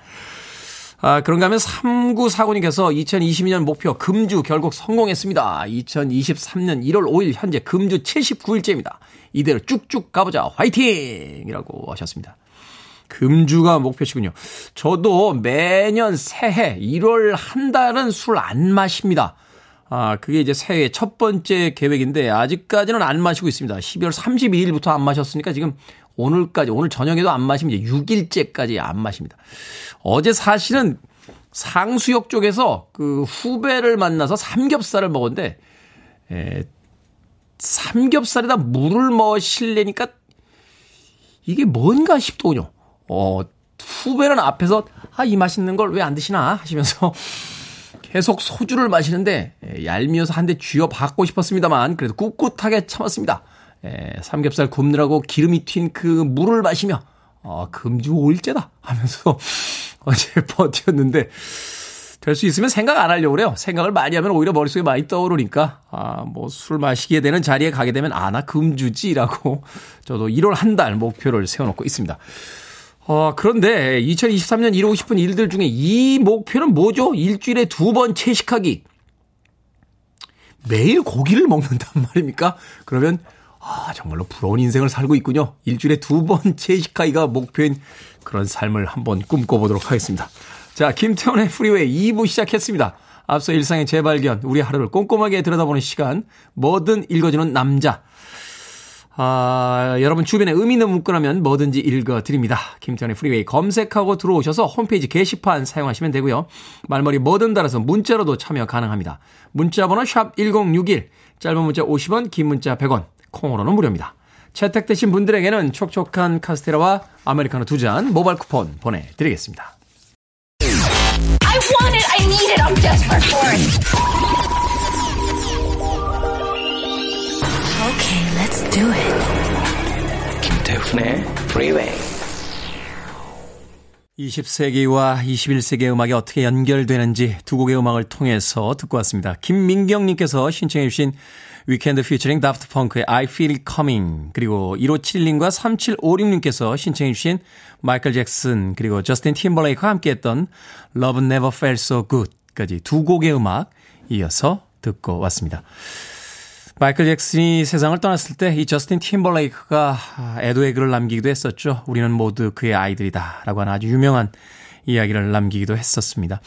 아, 그런가 하면 3949님께서 2022년 목표 금주 결국 성공했습니다. 2023년 1월 5일 현재 금주 79일째입니다. 이대로 쭉쭉 가보자. 화이팅! 이라고 하셨습니다. 금주가 목표시군요. 저도 매년 새해 1월 한 달은 술 안 마십니다. 아, 그게 이제 새해 첫 번째 계획인데 아직까지는 안 마시고 있습니다. 12월 32일부터 안 마셨으니까 지금 오늘까지, 오늘 저녁에도 안 마시면 이제 6일째까지 안 마십니다. 어제 사실은 상수역 쪽에서 그 후배를 만나서 삼겹살을 먹었는데, 에, 삼겹살에다 물을 머실래니까 이게 뭔가 싶더군요. 어, 후배는 앞에서 아, 이 맛있는 걸 왜 안 드시나 하시면서 계속 소주를 마시는데 얄미워서 한 대 쥐어 받고 싶었습니다만 그래도 꿋꿋하게 참았습니다. 에, 삼겹살 굽느라고 기름이 튄 그 물을 마시며 어, 금주 5일째다 하면서 [LAUGHS] 어제 버텼는데 될 수 있으면 생각 안 하려고 그래요. 생각을 많이 하면 오히려 머릿속에 많이 떠오르니까 아, 뭐 술 마시게 되는 자리에 가게 되면 아, 나 금주지라고 [LAUGHS] 저도 1월 한 달 목표를 세워놓고 있습니다. 어, 그런데 2023년 이루고 싶은 일들 중에 이 목표는 뭐죠? 일주일에 두 번 채식하기. 매일 고기를 먹는단 [LAUGHS] 말입니까? 그러면 아, 정말로 부러운 인생을 살고 있군요. 일주일에 두번 [LAUGHS] 채식하기가 목표인 그런 삶을 한번 꿈꿔보도록 하겠습니다. 자, 김태훈의 프리웨이 2부 시작했습니다. 앞서 일상의 재발견, 우리 하루를 꼼꼼하게 들여다보는 시간, 뭐든 읽어주는 남자. 아, 여러분 주변에 의미 있는 문구라면 뭐든지 읽어드립니다. 김태훈의 프리웨이 검색하고 들어오셔서 홈페이지 게시판 사용하시면 되고요. 말머리 뭐든 달아서 문자로도 참여 가능합니다. 문자 번호 샵 1061, 짧은 문자 50원, 긴 문자 100원, 콩으로는 무료입니다. 채택되신 분들에게는 촉촉한 카스테라와 아메리카노 두 잔 모바일 쿠폰 보내드리겠습니다. I want it, I need it, I'm desperate for it. Okay, let's do it. 김태훈의 Freeway. 20세기와 21세기의 음악이 어떻게 연결되는지 두 곡의 음악을 통해서 듣고 왔습니다. 김민경님께서 신청해 주신 위켄드 퓨처링 다프트 펑크의 I Feel Coming 그리고 1571님과 3756님께서 신청해 주신 마이클 잭슨 그리고 저스틴 팀벌레이크와 함께했던 Love Never Felt So Good까지 두 곡의 음악 이어서 듣고 왔습니다. 마이클 잭슨이 세상을 떠났을 때 이 저스틴 팀벌레이크가 애도의 글을 남기기도 했었죠. 우리는 모두 그의 아이들이다 라고 하는 아주 유명한 이야기를 남기기도 했었습니다.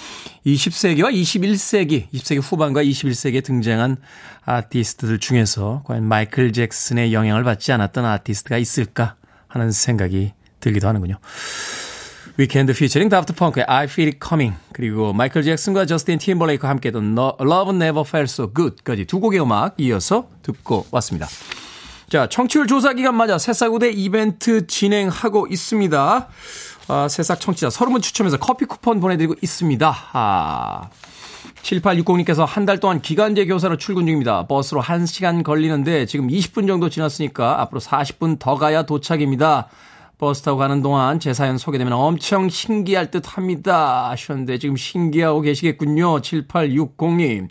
20세기와 21세기, 20세기 후반과 21세기에 등장한 아티스트들 중에서 과연 마이클 잭슨의 영향을 받지 않았던 아티스트가 있을까 하는 생각이 들기도 하는군요. 위켄드 피처링 다프트 펑크의 I Feel It Coming 그리고 마이클 잭슨과 저스틴 팀벌레이크와 함께했던 Love Never Felt So Good까지 두 곡의 음악 이어서 듣고 왔습니다. 자, 청취율 조사 기간 맞아 새싹우대 이벤트 진행하고 있습니다. 아, 새싹 청취자 30분 추첨해서 커피 쿠폰 보내드리고 있습니다. 아, 7860님께서 한 달 동안 기간제 교사로 출근 중입니다. 버스로 1시간 걸리는데 지금 20분 정도 지났으니까 앞으로 40분 더 가야 도착입니다. 버스 타고 가는 동안 제 사연 소개되면 엄청 신기할 듯 합니다. 하셨는데 지금 신기하고 계시겠군요. 7860님.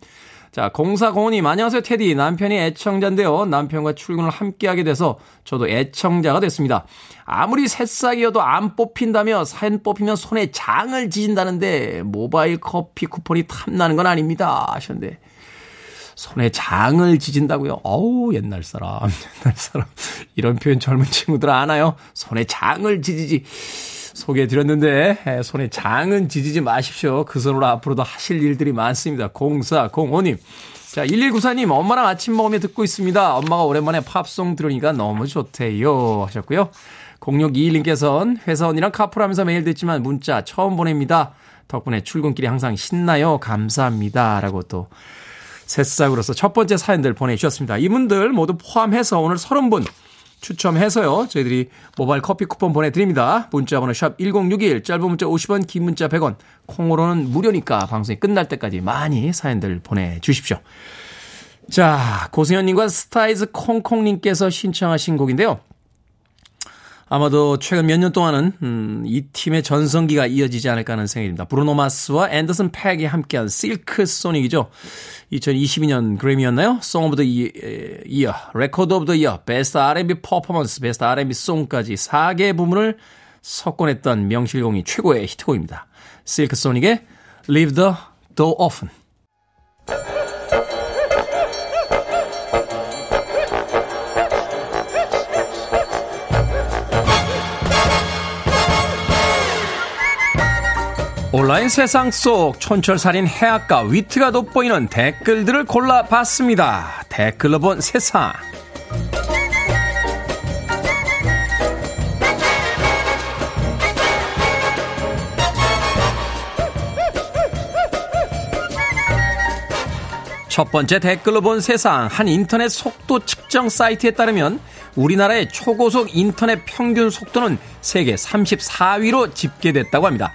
자, 0405님, 안녕하세요, 테디. 남편이 애청자인데요. 남편과 출근을 함께 하게 돼서 저도 애청자가 됐습니다. 아무리 새싹이어도 안 뽑힌다며 사연 뽑히면 손에 장을 지진다는데 모바일 커피 쿠폰이 탐나는 건 아닙니다. 하셨는데. 손에 장을 지진다고요? 어우, 옛날 사람, [LAUGHS] 옛날 사람. 이런 표현 젊은 친구들 아나요? 손에 장을 지지지. 소개해 드렸는데, 손에 장은 지지지 마십시오. 그 손으로 앞으로도 하실 일들이 많습니다. 0405님. 자, 1194님, 엄마랑 아침 먹으며 듣고 있습니다. 엄마가 오랜만에 팝송 들으니까 너무 좋대요. 하셨고요. 0621님께서는 회사 언니랑 카풀하면서 매일 듣지만 문자 처음 보냅니다. 덕분에 출근길이 항상 신나요. 감사합니다. 라고 또 새싹으로서 첫 번째 사연들 보내주셨습니다. 이분들 모두 포함해서 오늘 30분 추첨해서요. 저희들이 모바일 커피 쿠폰 보내드립니다. 문자번호 샵 1061, 짧은 문자 50원, 긴 문자 100원, 콩으로는 무료니까 방송이 끝날 때까지 많이 사연들 보내주십시오. 자, 고승현님과 스타이즈 콩콩님께서 신청하신 곡인데요. 아마도 최근 몇 년 동안은 음, 이 팀의 전성기가 이어지지 않을까 하는 생각입니다. 브루노 마스와 앤더슨 팩이 함께한 실크 소닉이죠. 2022년 그래미였나요? Song of the Year, Record of the Year, Best R&B Performance, Best R&B Song까지 4개 부문을 석권했던 명실공히 최고의 히트곡입니다. 실크 소닉의 Leave the Door Open. 온라인 세상 속 촌철살인 해악과 위트가 돋보이는 댓글들을 골라봤습니다. 댓글로 본 세상. 첫 번째 댓글로 본 세상. 한 인터넷 속도 측정 사이트에 따르면 우리나라의 초고속 인터넷 평균 속도는 세계 34위로 집계됐다고 합니다.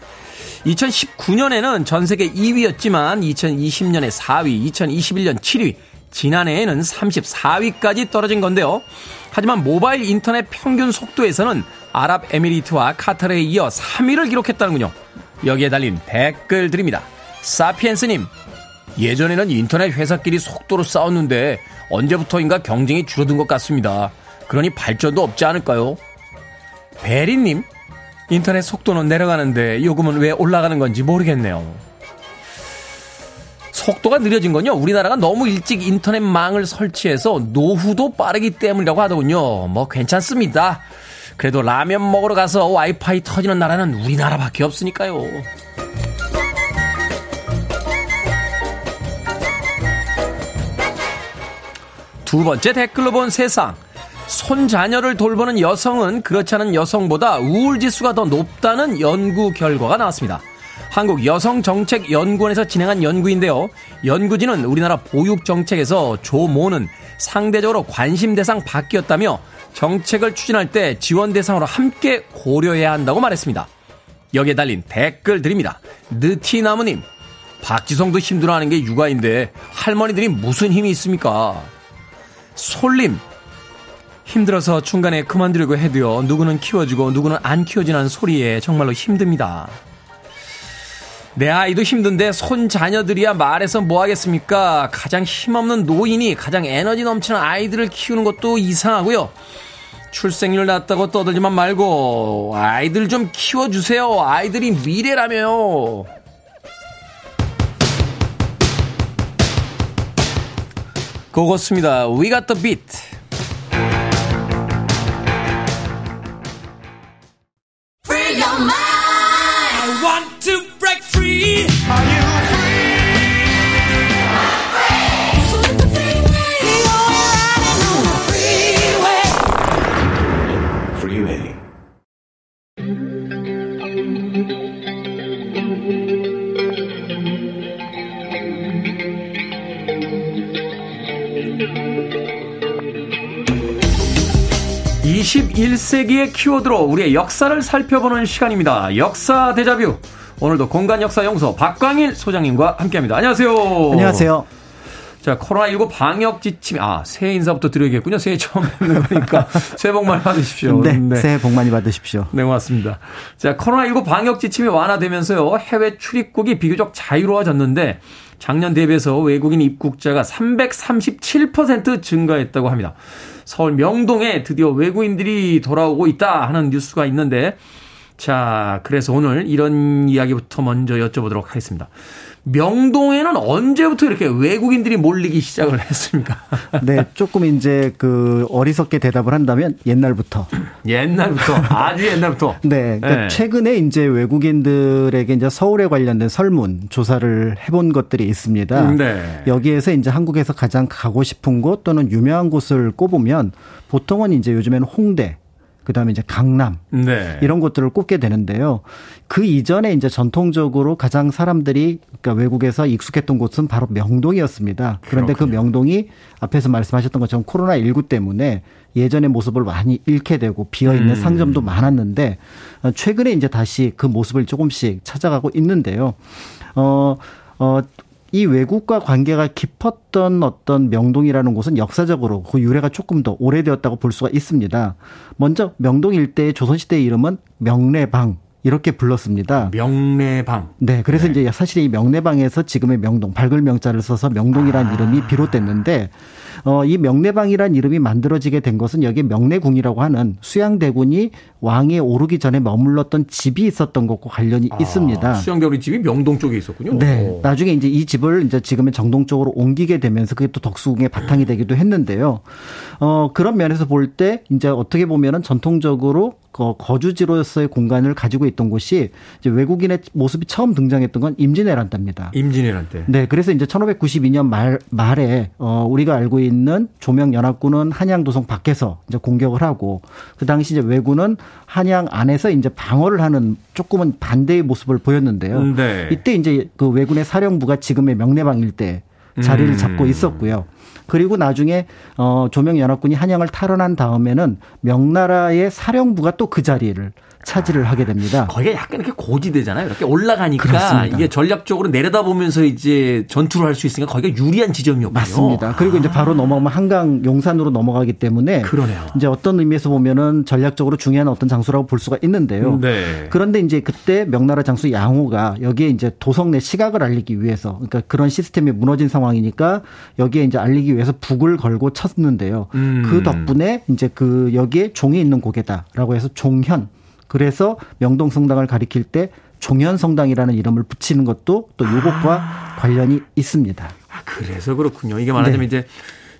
2019년에는 전 세계 2위였지만 2020년에 4위, 2021년 7위, 지난해에는 34위까지 떨어진 건데요. 하지만 모바일 인터넷 평균 속도에서는 아랍에미리트와 카타르에 이어 3위를 기록했다는군요. 여기에 달린 댓글 드립니다. 사피엔스님, 예전에는 인터넷 회사끼리 속도로 싸웠는데 언제부터인가 경쟁이 줄어든 것 같습니다. 그러니 발전도 없지 않을까요? 베리님, 인터넷 속도는 내려가는데 요금은 왜 올라가는 건지 모르겠네요. 속도가 느려진 건요, 우리나라가 너무 일찍 인터넷망을 설치해서 노후도 빠르기 때문이라고 하더군요. 뭐 괜찮습니다. 그래도 라면 먹으러 가서 와이파이 터지는 나라는 우리나라밖에 없으니까요. 두 번째 댓글로 본 세상. 손자녀를 돌보는 여성은 그렇지 않은 여성보다 우울 지수가 더 높다는 연구 결과가 나왔습니다. 한국 여성정책연구원에서 진행한 연구인데요. 연구진은 우리나라 보육정책에서 조모는 상대적으로 관심 대상 밖이었다며 정책을 추진할 때 지원 대상으로 함께 고려해야 한다고 말했습니다. 여기에 달린 댓글 드립니다. 느티나무님, 박지성도 힘들어하는 게 육아인데 할머니들이 무슨 힘이 있습니까? 솔님, 힘들어서 중간에 그만두려고 해도요, 누구는 키워주고 누구는 안 키워주는 소리에 정말로 힘듭니다. 내 아이도 힘든데 손 자녀들이야 말해서 뭐 하겠습니까? 가장 힘없는 노인이 가장 에너지 넘치는 아이들을 키우는 것도 이상하고요. 출생률 낮다고 떠들지만 말고 아이들 좀 키워주세요. 아이들이 미래라며요. 그것습니다. We got the beat. (21세기의) 키워드로 우리의 역사를 살펴보는 시간입니다. 역사 대자뷰. 오늘도 공간 역사 연구소 박광일 소장님과 함께합니다. 안녕하세요. 안녕하세요 자, 코로나19 방역 지침, 아, 새해 인사부터 드려야겠군요. 새해 처음 뵙는 거니까. [LAUGHS] 새해 복 많이 받으십시오. 네, 네. 새해 복 많이 받으십시오. 네, 고맙습니다. 자, 코로나19 방역 지침이 완화되면서요, 해외 출입국이 비교적 자유로워졌는데, 작년 대비해서 외국인 입국자가 337% 증가했다고 합니다. 서울 명동에 드디어 외국인들이 돌아오고 있다 하는 뉴스가 있는데, 자, 그래서 오늘 이런 이야기부터 먼저 여쭤보도록 하겠습니다. 명동에는 언제부터 이렇게 외국인들이 몰리기 시작을 했습니까? [LAUGHS] 네, 조금 이제 그 어리석게 대답을 한다면 옛날부터. [CLEARS THROAT] 옛날부터 아주 옛날부터. [LAUGHS] 네, 그러니까 네. 최근에 이제 외국인들에게 이제 서울에 관련된 설문 조사를 해본 것들이 있습니다. 네. 여기에서 이제 한국에서 가장 가고 싶은 곳 또는 유명한 곳을 꼽으면 보통은 이제 요즘에는 홍대 그다음에 이제 강남 네. 이런 곳들을 꼽게 되는데요. 그 이전에 이제 전통적으로 가장 사람들이 그러니까 외국에서 익숙했던 곳은 바로 명동이었습니다. 그런데 그 그렇군요. 그 명동이 앞에서 말씀하셨던 것처럼 코로나 19 때문에 예전의 모습을 많이 잃게 되고 비어 있는 음. 상점도 많았는데 최근에 이제 다시 그 모습을 조금씩 찾아가고 있는데요. 어, 어, 이 외국과 관계가 깊었던 어떤 명동이라는 곳은 역사적으로 그 유래가 조금 더 오래되었다고 볼 수가 있습니다. 먼저 명동 일대의 조선시대 이름은 명례방 이렇게 불렀습니다. 명례방. 네, 그래서 네. 이제 사실 이 명례방에서 지금의 명동 밝을 명자를 써서 명동이라는 아. 이름이 비롯됐는데 어, 이 명례방이란 이름이 만들어지게 된 것은 여기에 명례궁이라고 하는 수양대군이 왕에 오르기 전에 머물렀던 집이 있었던 것과 관련이 아, 있습니다. 수양대군의 집이 명동 쪽에 있었군요. 네. 오. 나중에 이제 이 집을 이제 지금의 정동 쪽으로 옮기게 되면서 그게 또 덕수궁의 바탕이 되기도 했는데요. 어, 그런 면에서 볼 때 이제 어떻게 보면은 전통적으로 거주지로서의 공간을 가지고 있던 곳이 이제 외국인의 모습이 처음 등장했던 건 임진왜란 때입니다. 임진왜란 때. 네, 그래서 이제 1592년 말 말에 어 우리가 알고 있는 조명 연합군은 한양 도성 밖에서 이제 공격을 하고 그 당시 이제 왜군은 한양 안에서 이제 방어를 하는 조금은 반대의 모습을 보였는데요. 네. 이때 이제 그 왜군의 사령부가 지금의 명례방 일대 자리를 음. 잡고 있었고요. 그리고 나중에 어 조명 연합군이 한양을 탈환한 다음에는 명나라의 사령부가 또 그 자리를 차지를 하게 됩니다. 거기가 약간 이렇게 고지대잖아요. 이렇게 올라가니까 그렇습니다. 이게 전략적으로 내려다보면서 이제 전투를 할 수 있으니까 거기가 유리한 지점이었군요. 맞습니다. 그리고 아. 이제 바로 넘어가면 한강 용산으로 넘어가기 때문에 그러네요. 이제 어떤 의미에서 보면은 전략적으로 중요한 어떤 장소라고 볼 수가 있는데요. 네. 그런데 이제 그때 명나라 장수 양호가 여기에 이제 도성 내 시각을 알리기 위해서 그러니까 그런 시스템이 무너진 상황이니까 여기에 이제 알리기 위해서 북을 걸고 쳤는데요. 음. 그 덕분에 이제 그 여기에 종이 있는 고개다라고 해서 종현 그래서 명동 성당을 가리킬 때 종현 성당이라는 이름을 붙이는 것도 또 이것과 아. 관련이 있습니다. 아, 그래서 그렇군요. 이게 말하자면 네. 이제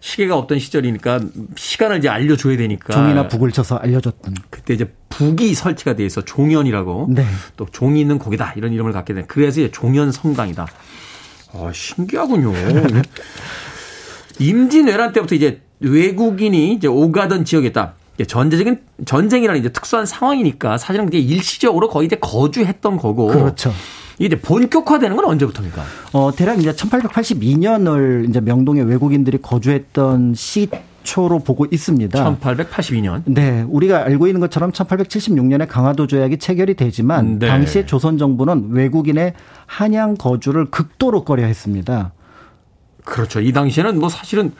시계가 없던 시절이니까 시간을 이제 알려줘야 되니까 종이나 북을 쳐서 알려줬던 그때 이제 북이 설치가 돼 있어 종현이라고 네. 또 종이 있는 곡이다 이런 이름을 갖게 된 그래서 이제 종현 성당이다. 아 신기하군요. [LAUGHS] 임진왜란 때부터 이제 외국인이 이제 오가던 지역이다. 전제적인 전쟁이라는 이제 특수한 상황이니까 사실은 이게 일시적으로 거의 이제 거주했던 거고. 그렇죠. 이게 이제 본격화되는 건 언제부터입니까? 어, 대략 이제 1882년을 이제 명동에 외국인들이 거주했던 시 초로 보고 있습니다. 1882년. 네, 우리가 알고 있는 것처럼 1876년에 강화도 조약이 체결이 되지만 네. 당시에 조선 정부는 외국인의 한양 거주를 극도로 꺼려했습니다. 그렇죠. 이 당시에는 뭐 사실은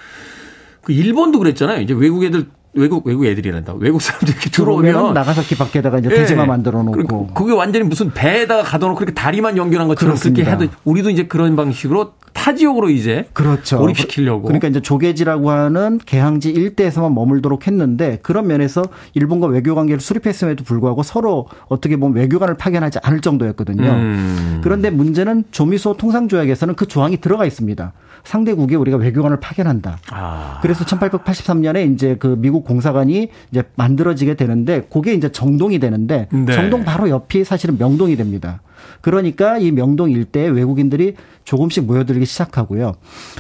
그 일본도 그랬잖아요. 이제 외국 애들 외국 외국 애들이란다. 외국 사람들이 이렇게 들어오면 나가사키 밖에다가 이제 돼지만 네. 만들어 놓고 그게 완전히 무슨 배에다가 가둬놓고 그렇게 다리만 연결한 것처럼 그렇습니다. 그렇게 해도 우리도 이제 그런 방식으로 타 지역으로 이제 그렇죠. 고립시키려고. 그러니까 이제 조개지라고 하는 개항지 일대에서만 머물도록 했는데 그런 면에서 일본과 외교 관계를 수립했음에도 불구하고 서로 어떻게 보면 외교관을 파견하지 않을 정도였거든요. 음. 그런데 문제는 조미소 통상조약에서는 그 조항이 들어가 있습니다. 상대국에 우리가 외교관을 파견한다. 아. 그래서 1883년에 이제 그 미국 공사관이 이제 만들어지게 되는데 그게 이제 정동이 되는데 네. 정동 바로 옆이 사실은 명동이 됩니다. 그러니까 이 명동 일대에 외국인들이 조금씩 모여들기 시작하고요.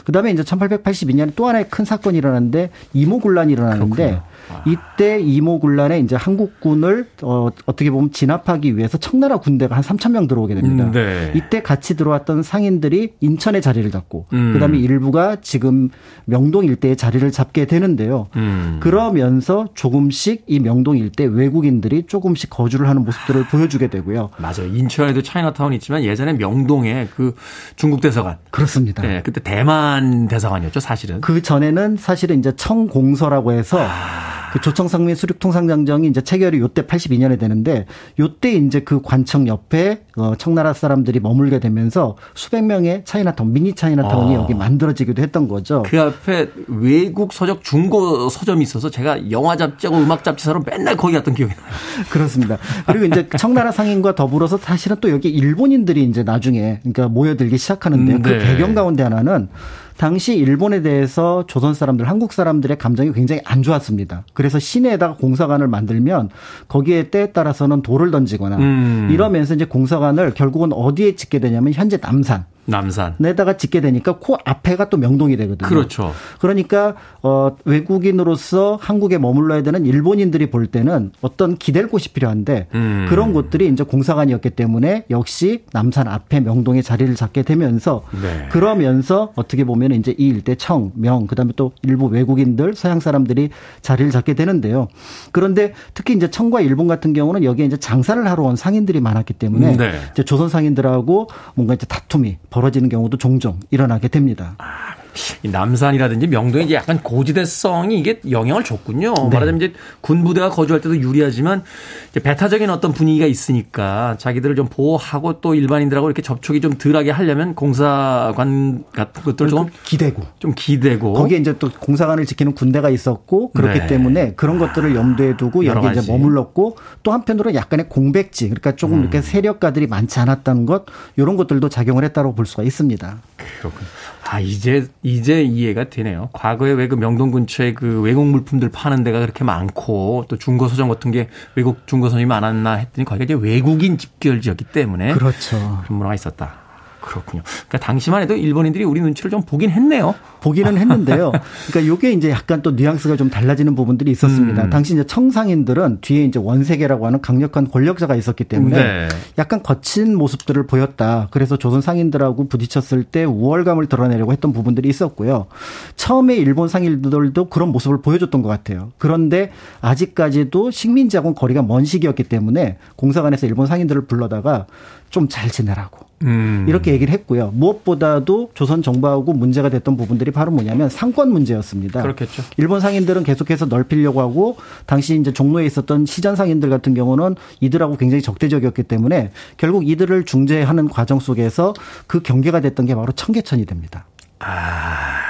그다음에 이제 1882년에 또 하나의 큰 사건이 일어났는데 이모군란이 일어나는데 아. 이때 이모군란에 이제 한국군을 어, 어떻게 보면 진압하기 위해서 청나라 군대가 한 3천 명 들어오게 됩니다. 음, 네. 이때 같이 들어왔던 상인들이 인천에 자리를 잡고 음. 그다음에 일부가 지금 명동 일대에 자리를 잡게 되는데요. 음. 그러면서 조금씩 이 명동 일대 외국인들이 조금씩 거주를 하는 모습들을 보여주게 되고요. 맞아요. 인천에도 차이나타운 있지만 예전에 명동에 그 중국 대사관 그렇습니다. 네, 그때 대만 대사관이었죠, 사실은. 그 전에는 사실은 이제 청공서라고 해서 아. 그 조청상민 수륙통상장정이 이제 체결이 요때 82년에 되는데 요때 이제 그 관청 옆에 어 청나라 사람들이 머물게 되면서 수백 명의 차이나타운 미니 차이나타운이 어. 여기 만들어지기도 했던 거죠. 그 앞에 외국 서적 중고 서점이 있어서 제가 영화 잡지하고 음악 잡지 사러 맨날 거기 갔던 기억이 나요. [LAUGHS] 그렇습니다. 그리고 이제 청나라 상인과 더불어서 사실은 또 여기 일본인들이 이제 나중에 그러니까 모여들기 시작하는데 음, 그 네. 그 배경 가운데 하나는 당시 일본에 대해서 조선 사람들, 한국 사람들의 감정이 굉장히 안 좋았습니다. 그래서 시내에다가 공사관을 만들면 거기에 때에 따라서는 돌을 던지거나 음. 이러면서 이제 공사관을 결국은 어디에 짓게 되냐면 현재 남산. 남산에다가 짓게 되니까 코 앞에가 또 명동이 되거든요. 그렇죠. 그러니까 어 외국인으로서 한국에 머물러야 되는 일본인들이 볼 때는 어떤 기댈 곳이 필요한데 음. 그런 곳들이 이제 공사관이었기 때문에 역시 남산 앞에 명동에 자리를 잡게 되면서 네. 그러면서 어떻게 보면 이제 이 일대 청, 명 그다음에 또 일부 외국인들 서양 사람들이 자리를 잡게 되는데요. 그런데 특히 이제 청과 일본 같은 경우는 여기에 이제 장사를 하러 온 상인들이 많았기 때문에 네. 이제 조선 상인들하고 뭔가 이제 다툼이 벌어지는 경우도 종종 일어나게 됩니다. 아, 남산이라든지 명동에 이제 약간 고지대성이 이게 영향을 줬군요. 네. 말하자면 이제 군부대가 거주할 때도 유리하지만 이제 배타적인 어떤 분위기가 있으니까 자기들을 좀 보호하고 또 일반인들하고 이렇게 접촉이 좀 덜하게 하려면 공사관 같은 것들 좀 기대고 좀 기대고 거기에 이제 또 공사관을 지키는 군대가 있었고 그렇기 네. 때문에 그런 것들을 염두에 두고 여기 이제 머물렀고 또 한편으로 약간의 공백지 그러니까 조금 음. 이렇게 세력가들이 많지 않았다는 것 이런 것들도 작용을 했다고 볼 수가 있습니다. 그렇군요. 아, 이제, 이제 이해가 되네요. 과거에 왜 그 명동 근처에 그 외국 물품들 파는 데가 그렇게 많고 또 중고 서점 같은 게 외국 중고 서점이 많았나 했더니 거기가 이제 외국인 집결지였기 때문에. 그렇죠. 그런 문화가 있었다. 그렇군요. 그러니까 당시만 해도 일본인들이 우리 눈치를 좀 보긴 했네요. 보기는 했는데요. [LAUGHS] 그러니까 요게 이제 약간 또 뉘앙스가 좀 달라지는 부분들이 있었습니다. 음. 당시 이제 청상인들은 뒤에 이제 원세계라고 하는 강력한 권력자가 있었기 때문에 네. 약간 거친 모습들을 보였다. 그래서 조선 상인들하고 부딪혔을 때 우월감을 드러내려고 했던 부분들이 있었고요. 처음에 일본 상인들도 그런 모습을 보여줬던 것 같아요. 그런데 아직까지도 식민지하고는 거리가 먼 시기였기 때문에 공사관에서 일본 상인들을 불러다가 좀 잘 지내라고 음. 이렇게 얘기를 했고요. 무엇보다도 조선 정부하고 문제가 됐던 부분들이 바로 뭐냐면 상권 문제였습니다. 그렇겠죠. 일본 상인들은 계속해서 넓히려고 하고 당시 이제 종로에 있었던 시전 상인들 같은 경우는 이들하고 굉장히 적대적이었기 때문에 결국 이들을 중재하는 과정 속에서 그 경계가 됐던 게 바로 청계천이 됩니다. 아.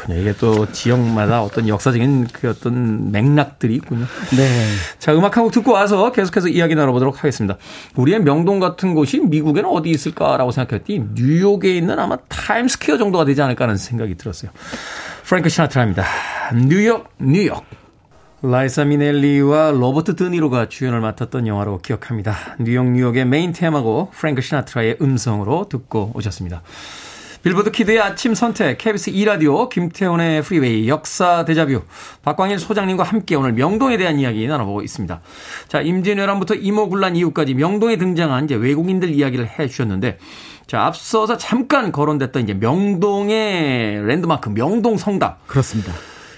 그렇군요. 이게 또 지역마다 어떤 역사적인 그 어떤 맥락들이 있군요. 네. 자, 음악 한 곡 듣고 와서 계속해서 이야기 나눠보도록 하겠습니다. 우리의 명동 같은 곳이 미국에는 어디 있을까라고 생각했더니 뉴욕에 있는 아마 타임스퀘어 정도가 되지 않을까 하는 생각이 들었어요. 프랭크 시나트라입니다. 뉴욕, 뉴욕. 라이자 미넬리와 로버트 드니로가 주연을 맡았던 영화로 기억합니다. 뉴욕, 뉴욕의 메인 테마고 프랭크 시나트라의 음성으로 듣고 오셨습니다. 빌보드 키드의 아침 선택, KBS 2라디오, 김태훈의 프리웨이, 역사 데자뷰, 박광일 소장님과 함께 오늘 명동에 대한 이야기 나눠보고 있습니다. 자, 임진왜란부터 임오군란 이후까지 명동에 등장한 이제 외국인들 이야기를 해 주셨는데, 자, 앞서서 잠깐 거론됐던 이제 명동의 랜드마크, 명동 성당. 그렇습니다.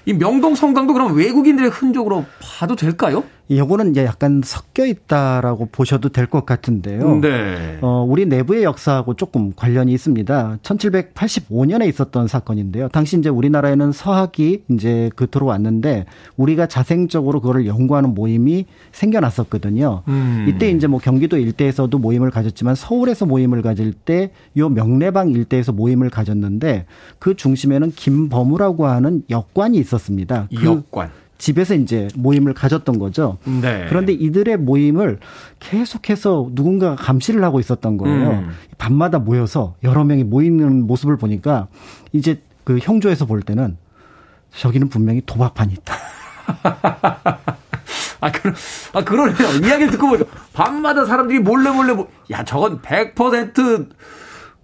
이 명동 성당도 그럼 외국인들의 흔적으로 봐도 될까요? 요거는 이제 약간 섞여 있다라고 보셔도 될 것 같은데요. 네. 어, 우리 내부의 역사하고 조금 관련이 있습니다. 1785년에 있었던 사건인데요. 당시 이제 우리나라에는 서학이 이제 그 들어왔는데 우리가 자생적으로 그거를 연구하는 모임이 생겨났었거든요. 음. 이때 이제 뭐 경기도 일대에서도 모임을 가졌지만 서울에서 모임을 가질 때 요 명례방 일대에서 모임을 가졌는데 그 중심에는 김범우라고 하는 역관이 있었습니다. 그 역관. 집에서 이제 모임을 가졌던 거죠. 네. 그런데 이들의 모임을 계속해서 누군가가 감시를 하고 있었던 거예요. 음. 밤마다 모여서 여러 명이 모이는 모습을 보니까 이제 그 형조에서 볼 때는 저기는 분명히 도박판이 있다. [LAUGHS] 아, 그러, 아, 그러네요. 이야기를 듣고 보니까 밤마다 사람들이 몰래 몰래, 뭐, 야, 저건 100%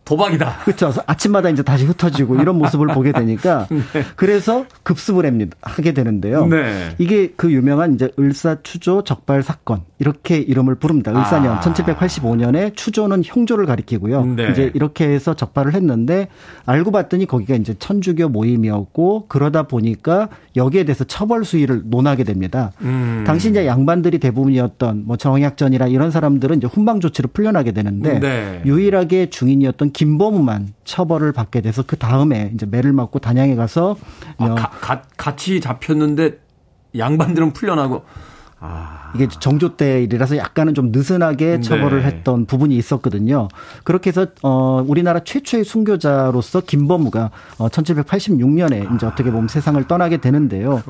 도박이다. 그렇죠. 아침마다 이제 다시 흩어지고 이런 모습을 보게 되니까 [LAUGHS] 네. 그래서 급습을 합니다. 하게 되는데요. 네. 이게 그 유명한 이제 을사추조 적발 사건 이렇게 이름을 부릅니다. 을사년 아. 1785년에 추조는 형조를 가리키고요. 네. 이제 이렇게 해서 적발을 했는데 알고 봤더니 거기가 이제 천주교 모임이었고 그러다 보니까 여기에 대해서 처벌 수위를 논하게 됩니다. 음. 당시 이제 양반들이 대부분이었던 뭐 정약전이나 이런 사람들은 이제 훈방 조치로 풀려나게 되는데 네. 유일하게 중인이었던 김범우만 처벌을 받게 돼서 그 다음에 이제 매를 맞고 단양에 가서 아, 어, 가, 가, 같이 잡혔는데 양반들은 풀려나고 아. 이게 정조 때 일이라서 약간은 좀 느슨하게 네. 처벌을 네. 했던 부분이 있었거든요. 그렇게 해서 어 우리나라 최초의 순교자로서 김범우가 어 1786년에 아. 이제 어떻게 보면 세상을 떠나게 되는데요.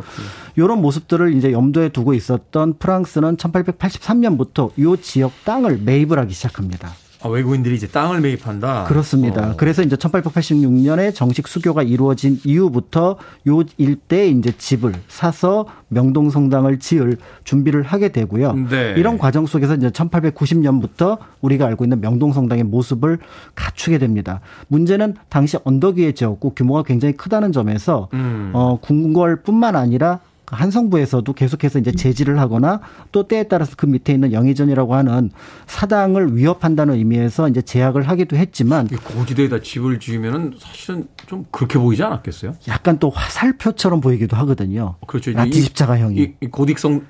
이런 모습들을 이제 염두에 두고 있었던 프랑스는 1883년부터 이 지역 땅을 매입을 하기 시작합니다. 아, 외국인들이 이제 땅을 매입한다. 그렇습니다. 어. 그래서 이제 1886년에 정식 수교가 이루어진 이후부터 요 일대에 이제 집을 사서 명동 성당을 지을 준비를 하게 되고요. 네. 이런 과정 속에서 이제 1890년부터 우리가 알고 있는 명동 성당의 모습을 갖추게 됩니다. 문제는 당시 언덕 위에 지었고 규모가 굉장히 크다는 점에서 음. 어 궁궐뿐만 아니라 한성부에서도 계속해서 이제 제지를 하거나 또 때에 따라서 그 밑에 있는 영의전이라고 하는 사당을 위협한다는 의미에서 이제 제약을 하기도 했지만 고지대에다 집을 지으면은 사실은 좀 그렇게 보이지 않았겠어요? 약간 또 화살표처럼 보이기도 하거든요. 그렇죠. 라티 십자가형이 고딕성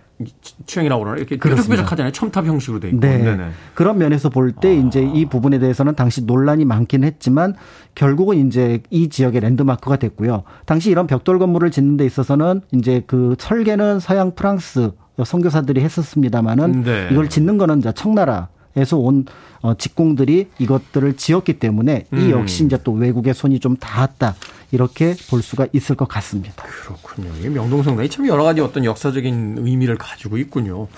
취향이라고 그러나 이렇게 뾰족뾰족하잖아요. 첨탑 형식으로 돼 있고. 네. 네네. 그런 면에서 볼때 아. 이제 이 부분에 대해서는 당시 논란이 많긴 했지만 결국은 이제 이 지역의 랜드마크가 됐고요. 당시 이런 벽돌 건물을 짓는 데 있어서는 이제 그 설계는 서양 프랑스 선교사들이 했었습니다마는 네. 이걸 짓는 거는 이제 청나라 에서 온 어, 직공들이 이것들을 지었기 때문에 이 음. 역시 이제 또 외국의 손이 좀 닿았다. 이렇게 볼 수가 있을 것 같습니다. 그렇군요. 명동성당이 참 여러 가지 어떤 역사적인 의미를 가지고 있군요.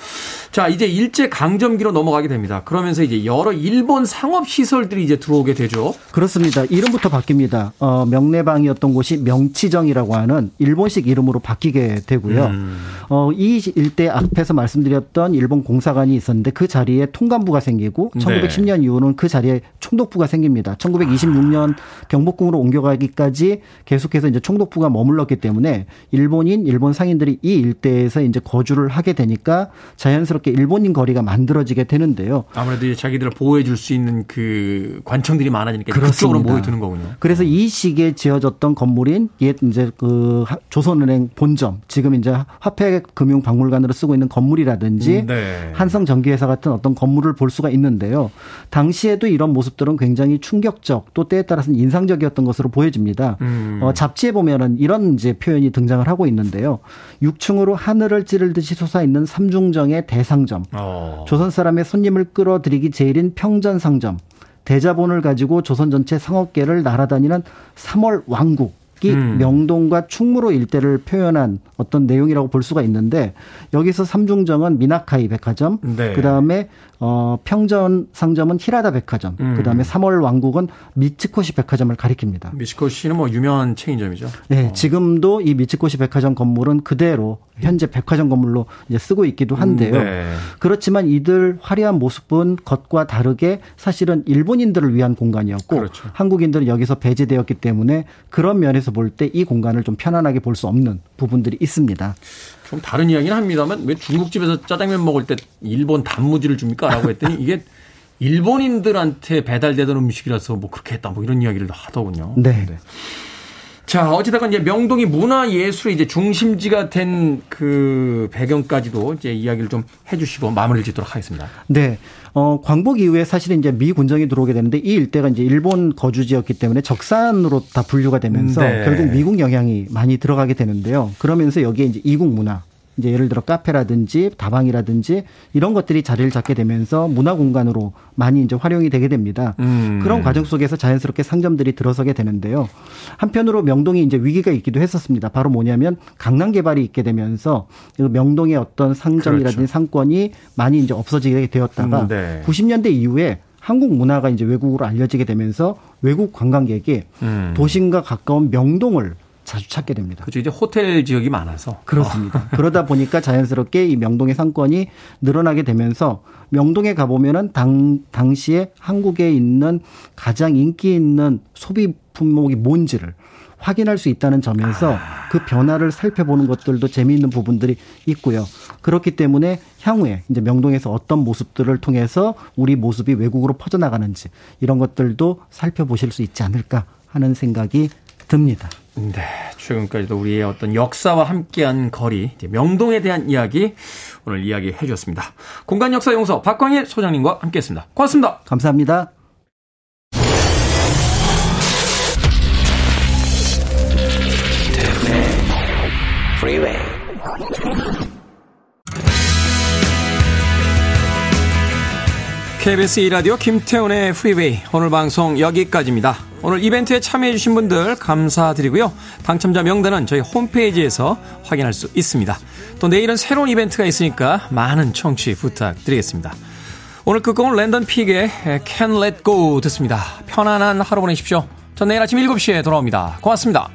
자, 이제 일제 강점기로 넘어가게 됩니다. 그러면서 이제 여러 일본 상업 시설들이 이제 들어오게 되죠. 그렇습니다. 이름부터 바뀝니다. 어, 명내방이었던 곳이 명치정이라고 하는 일본식 이름으로 바뀌게 되고요. 음. 어, 이 일대 앞에서 말씀드렸던 일본 공사관이 있었는데 그 자리에 통감부가 생기고 1910년 이후는 그 자리에 총독부가 생깁니다. 1926년 경복궁으로 옮겨가기까지 계속해서 이제 총독부가 머물렀기 때문에 일본인, 일본 상인들이 이 일대에서 이제 거주를 하게 되니까 자연스럽게 일본인 거리가 만들어지게 되는데요. 아무래도 이제 자기들을 보호해 줄 수 있는 그 관청들이 많아지니까. 그쪽으로 모여드는 거군요. 그래서 이 시기에 지어졌던 건물인 옛 이제 그 조선은행 본점, 지금 이제 화폐금융박물관으로 쓰고 있는 건물이라든지 음, 네. 한성전기회사 같은 어떤 건물을 볼 수가 있는데요. 당시에도 이런 모습들은 굉장히 충격적 또 때에 따라서는 인상적이었던 것으로 보여집니다. 음. 음. 어, 잡지에 보면은 이런 이제 표현이 등장을 하고 있는데요. 6층으로 하늘을 찌르듯이 솟아있는 삼중정의 대상점. 어. 조선 사람의 손님을 끌어들이기 제일인 평전상점. 대자본을 가지고 조선 전체 상업계를 날아다니는 3월 왕국. 이 음. 명동과 충무로 일대를 표현한 어떤 내용이라고 볼 수가 있는데 여기서 삼중정은 미나카이 백화점, 네. 그 다음에 어, 평전 상점은 히라다 백화점, 음. 그다음에 3월 왕국은 미츠코시 백화점을 가리킵니다. 미츠코시는 뭐 유명한 체인점이죠. 네, 어. 지금도 이 미츠코시 백화점 건물은 그대로 현재 백화점 건물로 이제 쓰고 있기도 한데요. 음, 네. 그렇지만 이들 화려한 모습은 겉과 다르게 사실은 일본인들을 위한 공간이었고 그렇죠. 한국인들은 여기서 배제되었기 때문에 그런 면에서 볼 때 이 공간을 좀 편안하게 볼 수 없는 부분들이 있습니다. 좀 다른 이야기는 합니다만 왜 중국집에서 짜장면 먹을 때 일본 단무지를 줍니까? 라고 했더니 이게 일본인들한테 배달되던 음식이라서 뭐 그렇게 했다 뭐 이런 이야기를 하더군요. 네. 네. 자, 어찌됐건 이제 명동이 문화 예술의 이제 중심지가 된 그 배경까지도 이제 이야기를 좀 해주시고 마무리를 짓도록 하겠습니다. 네. 어, 광복 이후에 사실은 이제 미 군정이 들어오게 되는데 이 일대가 이제 일본 거주지였기 때문에 적산으로 다 분류가 되면서 네. 결국 미국 영향이 많이 들어가게 되는데요. 그러면서 여기에 이제 이국 문화 이제 예를 들어 카페라든지 다방이라든지 이런 것들이 자리를 잡게 되면서 문화 공간으로 많이 이제 활용이 되게 됩니다. 음. 그런 과정 속에서 자연스럽게 상점들이 들어서게 되는데요. 한편으로 명동이 이제 위기가 있기도 했었습니다. 바로 뭐냐면 강남 개발이 있게 되면서 그 명동의 어떤 상점이라든지 그렇죠. 상권이 많이 이제 없어지게 되었다가 음, 네. 90년대 이후에 한국 문화가 이제 외국으로 알려지게 되면서 외국 관광객이 음. 도심과 가까운 명동을 자주 찾게 됩니다. 그렇죠. 이제 호텔 지역이 많아서. 그렇습니다. 어. 그러다 보니까 자연스럽게 이 명동의 상권이 늘어나게 되면서 명동에 가보면은 당, 당시에 한국에 있는 가장 인기 있는 소비 품목이 뭔지를 확인할 수 있다는 점에서 그 변화를 살펴보는 것들도 재미있는 부분들이 있고요. 그렇기 때문에 향후에 이제 명동에서 어떤 모습들을 통해서 우리 모습이 외국으로 퍼져나가는지 이런 것들도 살펴보실 수 있지 않을까 하는 생각이 듭니다. 네. 최근까지도 우리의 어떤 역사와 함께한 거리, 명동에 대한 이야기 오늘 이야기해 주셨습니다. 공간 역사 용서 박광일 소장님과 함께 했습니다. 고맙습니다. 감사합니다. KBS 2라디오 김태훈의 프리웨이 오늘 방송 여기까지입니다. 오늘 이벤트에 참여해주신 분들 감사드리고요. 당첨자 명단은 저희 홈페이지에서 확인할 수 있습니다. 또 내일은 새로운 이벤트가 있으니까 많은 청취 부탁드리겠습니다. 오늘 끝곡은 랜던 픽의 Can Let Go 듣습니다. 편안한 하루 보내십시오. 전 내일 아침 7시에 돌아옵니다. 고맙습니다.